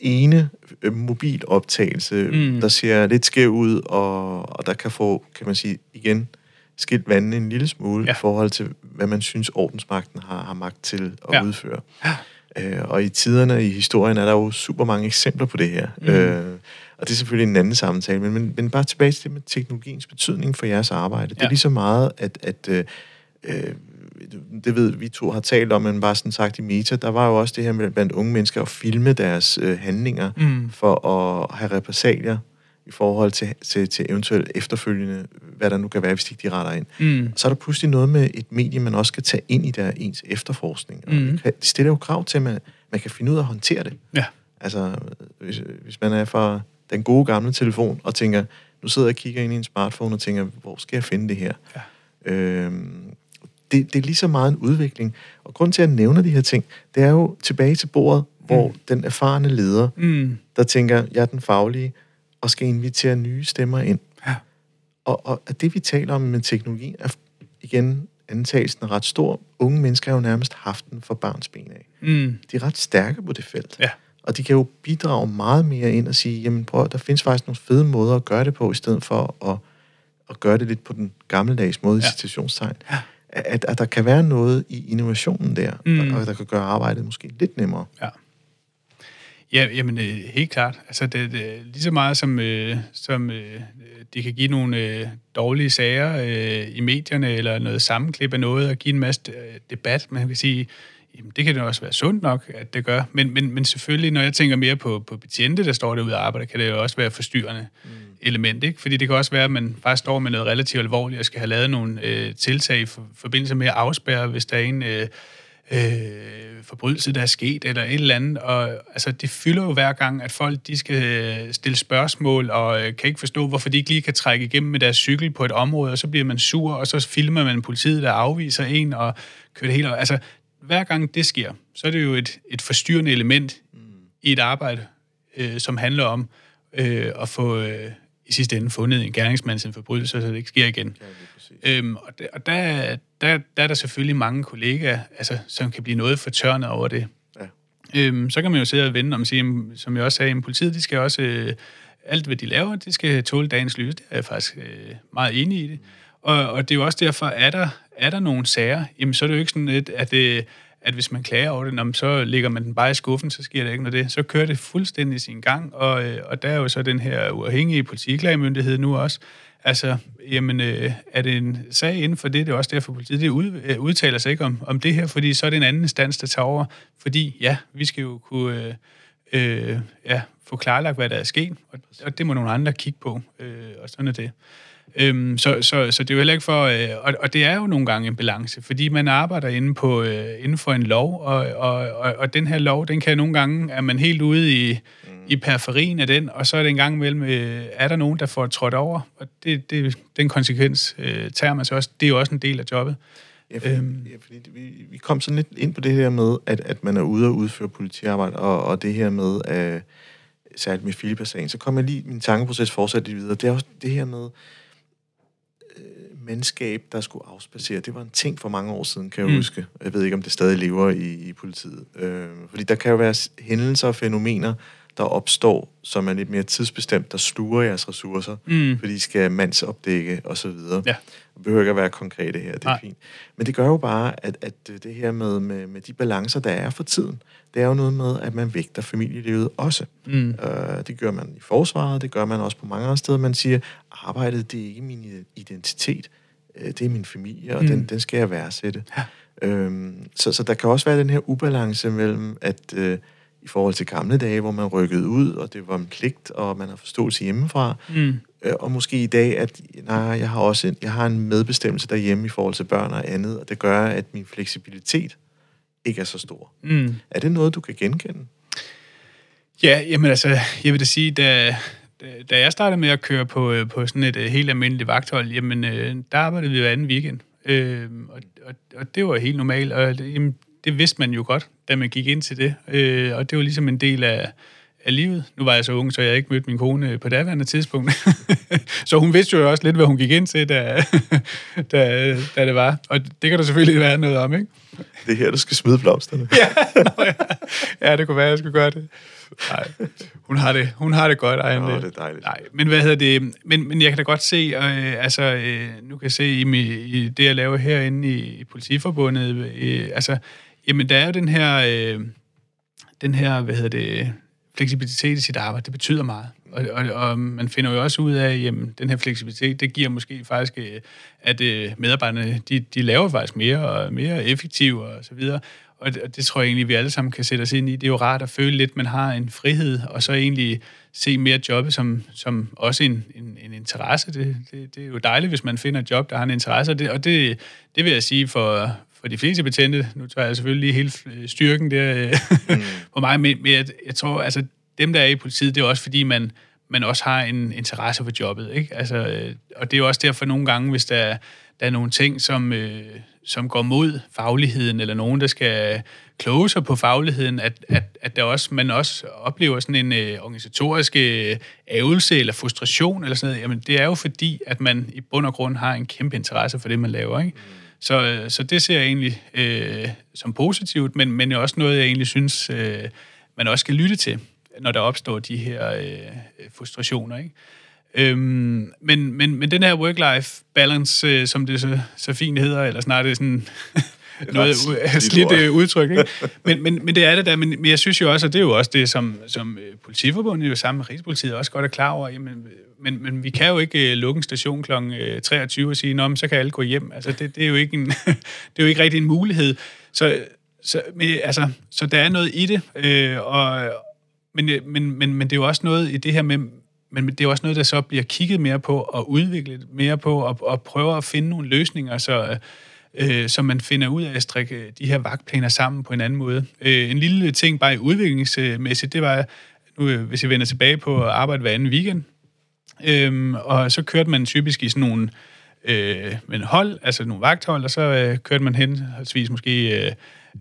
ene øh, mobiloptagelse, mm. der ser lidt skæv ud, og, og der kan få, kan man sige, igen, skilt vandet en lille smule ja. i forhold til, hvad man synes, ordensmagten har, har magt til at ja. udføre. Ja. Øh, og i tiderne i historien er der jo super mange eksempler på det her. Mm. Øh, og det er selvfølgelig en anden samtale, men, men, men bare tilbage til det med teknologiens betydning for jeres arbejde. Ja. Det er lige så meget, at, at øh, øh, det ved vi to har talt om, men bare sådan sagt i meta, der var jo også det her med blandt unge mennesker at filme deres øh, handlinger mm. for at have repressalier i forhold til, til, til eventuelt efterfølgende, hvad der nu kan være, hvis de ikke de retter ind. Mm. Så er der pludselig noget med et medie, man også skal tage ind i der ens efterforskning. Og mm. det stiller jo krav til, at man, man kan finde ud af at håndtere det. Ja. Altså, hvis, hvis man er fra den gode gamle telefon og tænker, nu sidder jeg og kigger ind i en smartphone og tænker, hvor skal jeg finde det her? Ja. Øhm, det, det er lige så meget en udvikling. Og grund til, at jeg nævner de her ting, det er jo tilbage til bordet, hvor mm. den erfarne leder, mm. der tænker, jeg er den faglige, og skal invitere nye stemmer ind. Ja. Og, og det, vi taler om med teknologi, er igen antagelsen er ret stor. Unge mennesker har jo nærmest haft den for barns ben af. Mm. De er ret stærke på det felt. Ja. Og de kan jo bidrage meget mere ind og sige, jamen prøv, der findes faktisk nogle fede måder at gøre det på, i stedet for at, at gøre det lidt på den gammeldags måde ja. i situationstegn. Ja at, at der kan være noget i innovationen der, mm. og der kan gøre arbejdet måske lidt nemmere. Ja. Ja, jamen øh, helt klart. Altså det, det lige så meget som øh, som øh, de kan give nogle øh, dårlige sager øh, i medierne eller noget sammenklip af noget og give en masse øh, debat, man kan sige, jamen, det kan det også være sundt nok, at det gør. Men, men, men selvfølgelig, når jeg tænker mere på, på betjente, der står derude og arbejder, kan det jo også være forstyrrende. Mm element, ikke? Fordi det kan også være, at man faktisk står med noget relativt alvorligt og skal have lavet nogle øh, tiltag i for, forbindelse med at afspærre, hvis der er en øh, øh, forbrydelse, der er sket, eller et eller andet. Og altså, det fylder jo hver gang, at folk de skal øh, stille spørgsmål, og øh, kan ikke forstå, hvorfor de ikke lige kan trække igennem med deres cykel på et område, og så bliver man sur, og så filmer man politiet, der afviser en, og kører det hele. Altså, hver gang det sker, så er det jo et, et forstyrrende element mm. i et arbejde, øh, som handler om øh, at få øh, i sidste ende fundet en gerningsmand sin forbrydelse, så det ikke sker igen. Ja, øhm, og der, og der, der, der er der selvfølgelig mange kollegaer, altså, som kan blive noget fortørnet over det. Ja. Øhm, så kan man jo sidde og vende om sige, som jeg også sagde, at politiet de skal også, øh, alt hvad de laver, det skal tåle dagens lys. Det er jeg faktisk øh, meget enig i det. Og, og det er jo også derfor, er der, er der nogle sager, jamen så er det jo ikke sådan lidt, at det, at hvis man klager over det, så ligger man den bare i skuffen, så sker der ikke noget det. Så kører det fuldstændig sin gang, og, øh, og der er jo så den her uafhængige politiklagemyndighed nu også. Altså, jamen, øh, er det en sag inden for det? Det er også derfor, politiet det øh, udtaler sig ikke om, om det her, fordi så er det en anden instans, der tager over. Fordi, ja, vi skal jo kunne øh, øh, ja, få klarlagt, hvad der er sket, og, og det må nogle andre kigge på, øh, og sådan er det. Øhm, så, så, så det er jo heller ikke for... Øh, og, og det er jo nogle gange en balance, fordi man arbejder inde, på, øh, inden for en lov, og, og, og, og den her lov, den kan nogle gange, er man helt ude i, mm. i periferien af den, og så er det en gang imellem, øh, er der nogen, der får trådt over, og det, det, den konsekvens øh, tager man så også. Det er jo også en del af jobbet. Ja, fordi, øhm. ja, fordi vi, vi kom sådan lidt ind på det her med, at, at man er ude og udføre politiarbejde, og, og det her med, at særligt med Philippa-sagen, så kom jeg lige, min tankeproces fortsat videre. Det er også det her med øh, mandskab, der skulle afspacere. Det var en ting for mange år siden, kan jeg mm. huske. Jeg ved ikke, om det stadig lever i, i politiet. Øh, fordi der kan jo være hændelser og fænomener, der opstår, som er lidt mere tidsbestemt, der sluger jeres ressourcer, mm. fordi I skal mandsopdække osv. Ja. Det behøver ikke at være konkrete her, det er Nej. fint. Men det gør jo bare, at, at det her med, med, med de balancer, der er for tiden, det er jo noget med, at man vægter familielivet også. Mm. Øh, det gør man i forsvaret, det gør man også på mange andre steder. Man siger, arbejdet, det er ikke min identitet, det er min familie, og mm. den, den skal jeg værdsætte. Ja. Øhm, så, så der kan også være den her ubalance mellem, at... Øh, i forhold til gamle dage, hvor man rykkede ud, og det var en pligt, og man har forståelse hjemmefra. Mm. Øh, og måske i dag, at nej, jeg har også en, jeg har en medbestemmelse derhjemme i forhold til børn og andet, og det gør, at min fleksibilitet ikke er så stor. Mm. Er det noget, du kan genkende? Ja, jamen altså, jeg vil da sige, da, da jeg startede med at køre på, øh, på sådan et øh, helt almindeligt vagthold, jamen, øh, der arbejdede vi hver anden weekend. Uh, og, og, og det var helt normalt, og jamen, det vidste man jo godt, da man gik ind til det. Øh, og det var ligesom en del af, af livet. Nu var jeg så ung, så jeg ikke mødte min kone på daværende tidspunkt. så hun vidste jo også lidt, hvad hun gik ind til, da, da, da det var. Og det kan der selvfølgelig være noget om, ikke? Det er her, du skal smide blomsterne. ja, nå, ja. ja, det kunne være, at jeg skulle gøre det. Nej, hun har det, hun har det godt, ej, Nå, det er dejligt. Nej, men hvad hedder det? Men, men jeg kan da godt se, øh, altså, øh, nu kan jeg se i, i det, jeg laver herinde i, i politiforbundet, øh, altså, Jamen, der er jo den her, øh, den her, hvad hedder det, fleksibilitet i sit arbejde. Det betyder meget. Og, og, og man finder jo også ud af, at jamen, den her fleksibilitet, det giver måske faktisk, øh, at øh, medarbejderne, de, de laver faktisk mere og mere effektive og så videre. Og det, og det tror jeg egentlig, vi alle sammen kan sætte os ind i. Det er jo rart at føle lidt, at man har en frihed, og så egentlig se mere jobbet som, som også en, en, en interesse. Det, det, det er jo dejligt, hvis man finder et job, der har en interesse, og det, og det, det vil jeg sige for, for de fleste betjente, nu tager jeg selvfølgelig lige hele styrken der mm. på mig, men, men jeg, jeg tror, altså dem, der er i politiet, det er også fordi, man, man også har en interesse for jobbet, ikke? Altså, øh, og det er jo også derfor nogle gange, hvis der, der er nogle ting, som, øh, som går mod fagligheden, eller nogen, der skal kloge sig på fagligheden, at, at, at der også, man også oplever sådan en øh, organisatorisk øh, ævelse eller frustration, eller sådan noget, jamen det er jo fordi, at man i bund og grund har en kæmpe interesse for det, man laver, ikke? Mm. Så, øh, så det ser jeg egentlig øh, som positivt, men, men også noget, jeg egentlig synes, øh, man også skal lytte til, når der opstår de her øh, frustrationer. Ikke? Øhm, men, men, men den her work-life balance, øh, som det så, så fint hedder, eller snart det er sådan noget slidt øh, udtryk, ikke? Men, men, men det er det der, men, men jeg synes jo også, og det er jo også det, som, som øh, politiforbundet jo sammen med Rigspolitiet også godt er klar over, jamen, men, men vi kan jo ikke uh, lukke en station kl. 23 og sige, Nå, men så kan alle gå hjem. Altså, det, det, er jo ikke en, det er jo ikke rigtig en mulighed. Så, så, men, altså, så der er noget i det, øh, og, men, men, men, men det er jo også noget i det her med, men det er også noget, der så bliver kigget mere på og udviklet mere på og, og prøver at finde nogle løsninger, så, øh, så man finder ud af at strikke øh, de her vagtplaner sammen på en anden måde. Øh, en lille ting bare i udviklingsmæssigt, det var, nu, øh, hvis jeg vender tilbage på at arbejde hver anden weekend, øh, og så kørte man typisk i sådan nogle øh, men hold, altså nogle vagthold, og så øh, kørte man henholdsvis måske øh,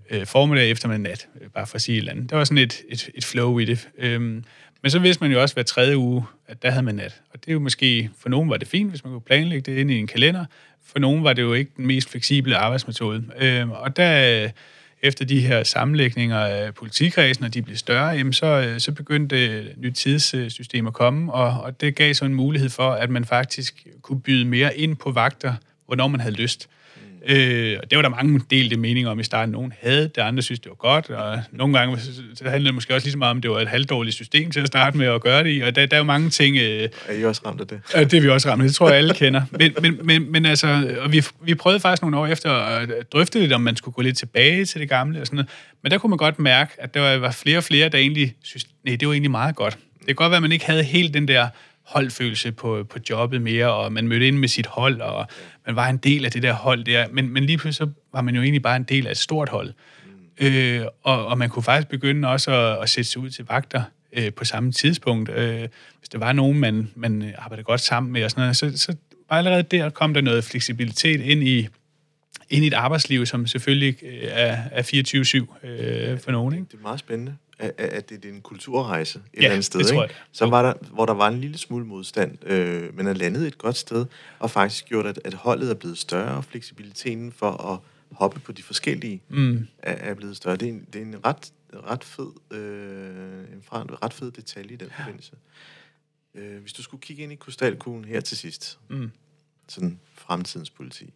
øh, formiddag, eftermiddag, nat, øh, bare for at sige et eller andet. Der var sådan et, et, et flow i det. Øh, men så vidste man jo også hver tredje uge, at der havde man nat. Og det er jo måske, for nogen var det fint, hvis man kunne planlægge det ind i en kalender. For nogen var det jo ikke den mest fleksible arbejdsmetode. Øh, og der, efter de her sammenlægninger af politikredsen, og de blev større, jamen så, øh, så begyndte et nyt tidssystem at komme, og, og det gav så en mulighed for, at man faktisk kunne byde mere ind på vagter, hvornår man havde lyst. Øh, og det var der mange delte meninger om i starten. Nogle havde det, andre synes, det var godt, og nogle gange så handlede det måske også lige så meget om, det var et halvdårligt system til at starte med at gøre det i, og der, der er jo mange ting... Øh, er I også ramt af det? Øh, det er vi også ramt af, det tror jeg alle kender. Men, men, men, men altså, og vi, vi prøvede faktisk nogle år efter at drøfte lidt, om man skulle gå lidt tilbage til det gamle og sådan noget, men der kunne man godt mærke, at der var flere og flere, der egentlig synes, nej, det var egentlig meget godt. Det kan godt være, at man ikke havde helt den der holdfølelse på, på jobbet mere, og man mødte ind med sit hold, og man var en del af det der hold der. Men, men lige pludselig så var man jo egentlig bare en del af et stort hold. Øh, og, og man kunne faktisk begynde også at, at sætte sig ud til vagter øh, på samme tidspunkt. Øh, hvis der var nogen, man, man arbejdede godt sammen med, og sådan noget, så, så bare allerede der kom der noget fleksibilitet ind i, ind i et arbejdsliv, som selvfølgelig øh, er, er 24-7 øh, for nogen. Ikke? Det er meget spændende. At, at det er en kulturrejse et Ja, eller andet sted, det tror ikke? jeg. Så Jo. var der, hvor der var en lille smule modstand, øh, men er landet et godt sted, og faktisk gjort, at, at holdet er blevet større, og fleksibiliteten for at hoppe på de forskellige Mm. er, er blevet større. Det er en, det er en ret, ret fed, øh, en fra, ret fed detalje i den forbindelse. Øh, hvis du skulle kigge ind i krystalkuglen her til sidst, Mm. sådan fremtidens politi,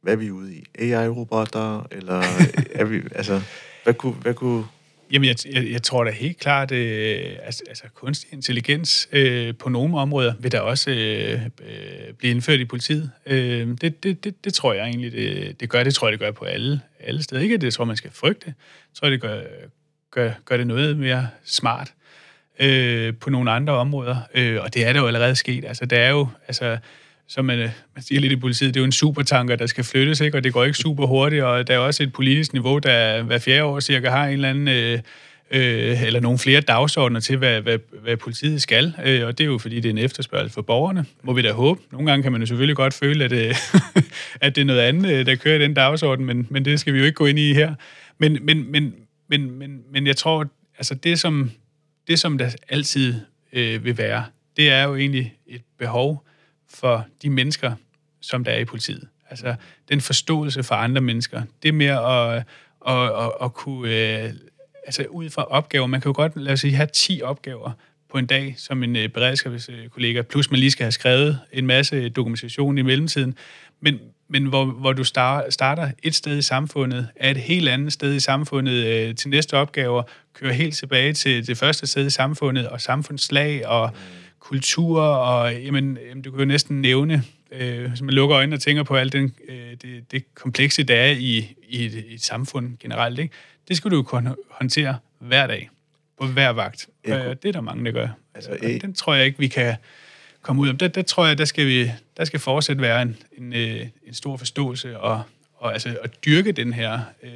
hvad er vi ude i? AI-robotter, eller er vi, altså, hvad kunne, hvad kunne Jamen, jeg, jeg, jeg tror da helt klart, øh, altså, altså kunstig intelligens øh, på nogle områder vil der også øh, øh, blive indført i politiet. Øh, det, det, det, det tror jeg egentlig, det, det gør. Det tror jeg, det gør på alle, alle steder. Ikke, at det tror, man skal frygte. Jeg tror, det gør, gør, gør det noget mere smart øh, på nogle andre områder. Øh, og det er der jo allerede sket. Altså, der er jo, altså, som man, øh, man siger lidt i politiet, det er jo en supertanker, der skal flyttes, ikke? og det går ikke super hurtigt, og der er også et politisk niveau, der hver fjerde år cirka har en eller anden... Øh, øh, eller nogle flere dagsordner til, hvad, hvad, hvad politiet skal. Øh, og det er jo, fordi det er en efterspørgsel for borgerne, må vi da håbe. Nogle gange kan man jo selvfølgelig godt føle, at, øh, at det er noget andet, øh, der kører i den dagsorden, men, men det skal vi jo ikke gå ind i her. Men, men, men, men, men, men jeg tror, altså det som, det, som der altid øh, vil være, det er jo egentlig et behov for de mennesker, som der er i politiet. Altså den forståelse for andre mennesker. Det med at, at, at, at kunne... Øh, altså ud fra opgaver. Man kan jo godt, lad os sige, have 10 opgaver på en dag som en øh, beredskabskollega, plus man lige skal have skrevet en masse dokumentation i mellemtiden. Men, men hvor, hvor du star, starter et sted i samfundet, er et helt andet sted i samfundet øh, til næste opgaver, kører helt tilbage til det første sted i samfundet, og samfundslag og mm kultur, og jamen, jamen, du kan jo næsten nævne, øh, hvis man lukker øjnene og tænker på alt den, øh, det, det komplekse, der er i, i, et, i et samfund generelt, ikke? det skal du jo kunne håndtere hver dag, på hver vagt. Jeg Øh, kunne- det er der mange, der gør. Altså, Altså, eh- den tror jeg ikke, vi kan komme ud om. Der, der tror jeg, der skal, vi, der skal fortsat være en, en, øh, en stor forståelse og, og altså, at dyrke den her øh,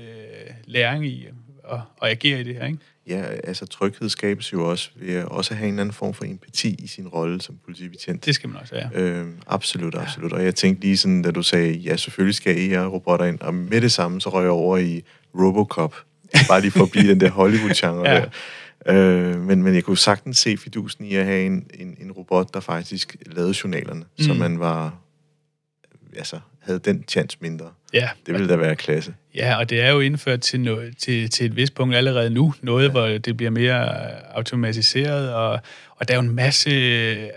læring i og, og agere i det her. Ikke? Ja, altså tryghed skabes jo også ved at også have en eller anden form for empati i sin rolle som politibetjent. Det skal man også have. Øh, absolut, absolut. Og jeg tænkte lige sådan, da du sagde, ja, selvfølgelig skal AI-robotter ind, og med det samme, så røg jeg over i Robocop. Bare lige for at blive den der Hollywood-genre Ja. ja. der. Øh, men, men jeg kunne sagtens se fidusen i at have en, en, en robot, der faktisk lavede journalerne, mm. så man var, altså, havde den chance mindre. Ja, Det ville da være klasse. Ja, og det er jo indført til, noget, til, til et vist punkt allerede nu. Noget, ja. hvor det bliver mere automatiseret, og, og der er jo en masse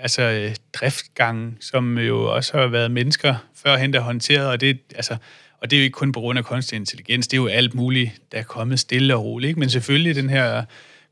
altså, øh, driftgange, som jo også har været mennesker førhen, der håndteret, og det, altså, og det er jo ikke kun på grund af kunstig intelligens, det er jo alt muligt, der er kommet stille og roligt. Ikke? Men selvfølgelig, den her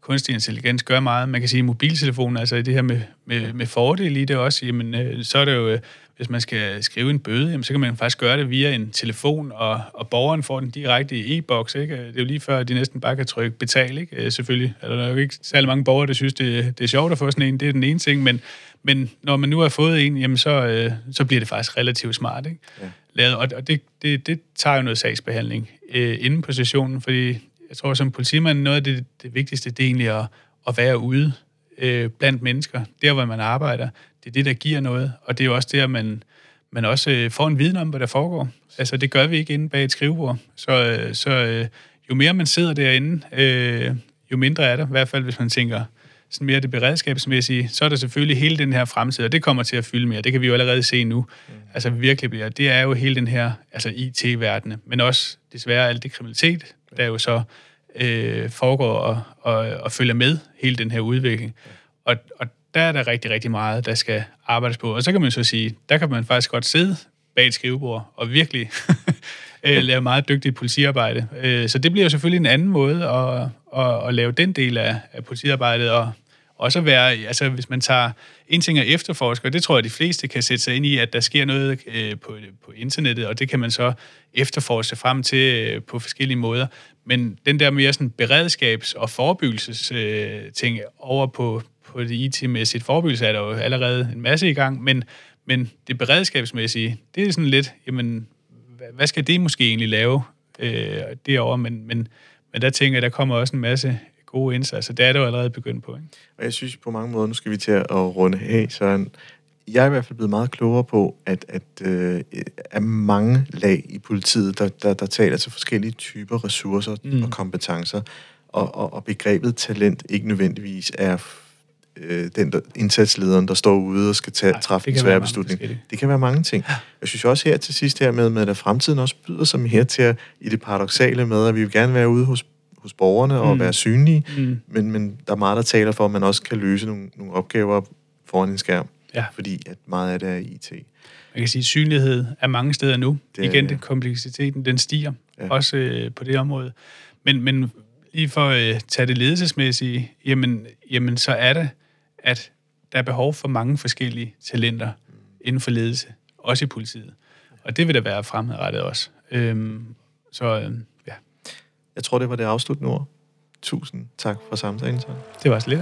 kunstig intelligens gør meget. Man kan sige, at mobiltelefonen, altså det her med, med, med fordel i det også, jamen, øh, så er det jo, øh, hvis man skal skrive en bøde, jamen, så kan man faktisk gøre det via en telefon, og, og borgeren får den direkte i e-boks. Ikke? Det er jo lige før, at de næsten bare kan trykke betal, ikke? Øh, selvfølgelig. Altså, der er jo ikke særlig mange borgere, der synes, det, det er sjovt at få sådan en. Det er den ene ting, men, men når man nu har fået en, jamen, så, øh, så bliver det faktisk relativt smart. Ikke? Ja. Lavet, og og det, det, det tager jo noget sagsbehandling øh, inden på sessionen, fordi jeg tror, som politimand, noget af det, det vigtigste, det er egentlig at, at være ude øh, blandt mennesker, der hvor man arbejder. Det er det, der giver noget, og det er jo også der, man, man også øh, får en viden om, hvad der foregår. Altså, det gør vi ikke inde bag et skrivebord. Så, øh, så øh, jo mere man sidder derinde, øh, jo mindre er der, i hvert fald hvis man tænker sådan mere det beredskabsmæssige, så er der selvfølgelig hele den her fremtid, og det kommer til at fylde mere. Det kan vi jo allerede se nu. Mm. Altså virkelig bliver, det er jo hele den her altså IT-verdene, men også desværre alt det kriminalitet, der jo så øh, foregår og, og, og følger med hele den her udvikling. Og, og der er der rigtig, rigtig meget, der skal arbejdes på. Og så kan man så sige, der kan man faktisk godt sidde bag et skrivebord og virkelig øh, lave meget dygtigt politiarbejde. Øh, så det bliver jo selvfølgelig en anden måde at, at, at lave den del af, af politiarbejdet, og også at være, altså hvis man tager en ting af efterforsker, det tror jeg, de fleste kan sætte sig ind i, at der sker noget øh, på, på internettet, og det kan man så efterforske frem til på forskellige måder. Men den der mere sådan beredskabs- og forebyggelses øh, ting over på, på det IT-mæssigt forebyggelse er der jo allerede en masse i gang, men, men det beredskabsmæssige, det er sådan lidt, jamen, hvad, skal det måske egentlig lave øh, derovre? Men, men, men der tænker jeg, der kommer også en masse gode indsatser. Det er der jo allerede begyndt på, ikke? Og jeg synes på mange måder, nu skal vi til at runde af, Søren, jeg er i hvert fald blevet meget klogere på, at, at øh, er mange lag i politiet, der, der, der taler til forskellige typer ressourcer mm. og kompetencer. og, og, og begrebet talent ikke nødvendigvis er øh, den der, indsatslederen, der står ude og skal tage, Nej, træffe en svær beslutning. Det kan være mange ting. Jeg synes også her til sidst her med, med at fremtiden også byder sig mere til at, i det paradoxale med, at vi vil gerne være ude hos, hos borgerne og Mm. være synlige, Mm. men, men der er meget, der taler for, at man også kan løse nogle, nogle opgaver foran en skærm, Ja. fordi at meget af det er IT. Man kan sige, at synlighed er mange steder nu. Det Igen, det. den kompleksiteten, den stiger, Ja. også øh, på det område. Men, men lige for at øh, tage det ledelsesmæssige, jamen, jamen så er det, at der er behov for mange forskellige talenter inden for ledelse, også i politiet. Og det vil der være fremadrettet også. Øhm, så øh, ja, Jeg tror, det var det afsluttende ord. Tusind tak for samtalen, Søren. det var så lidt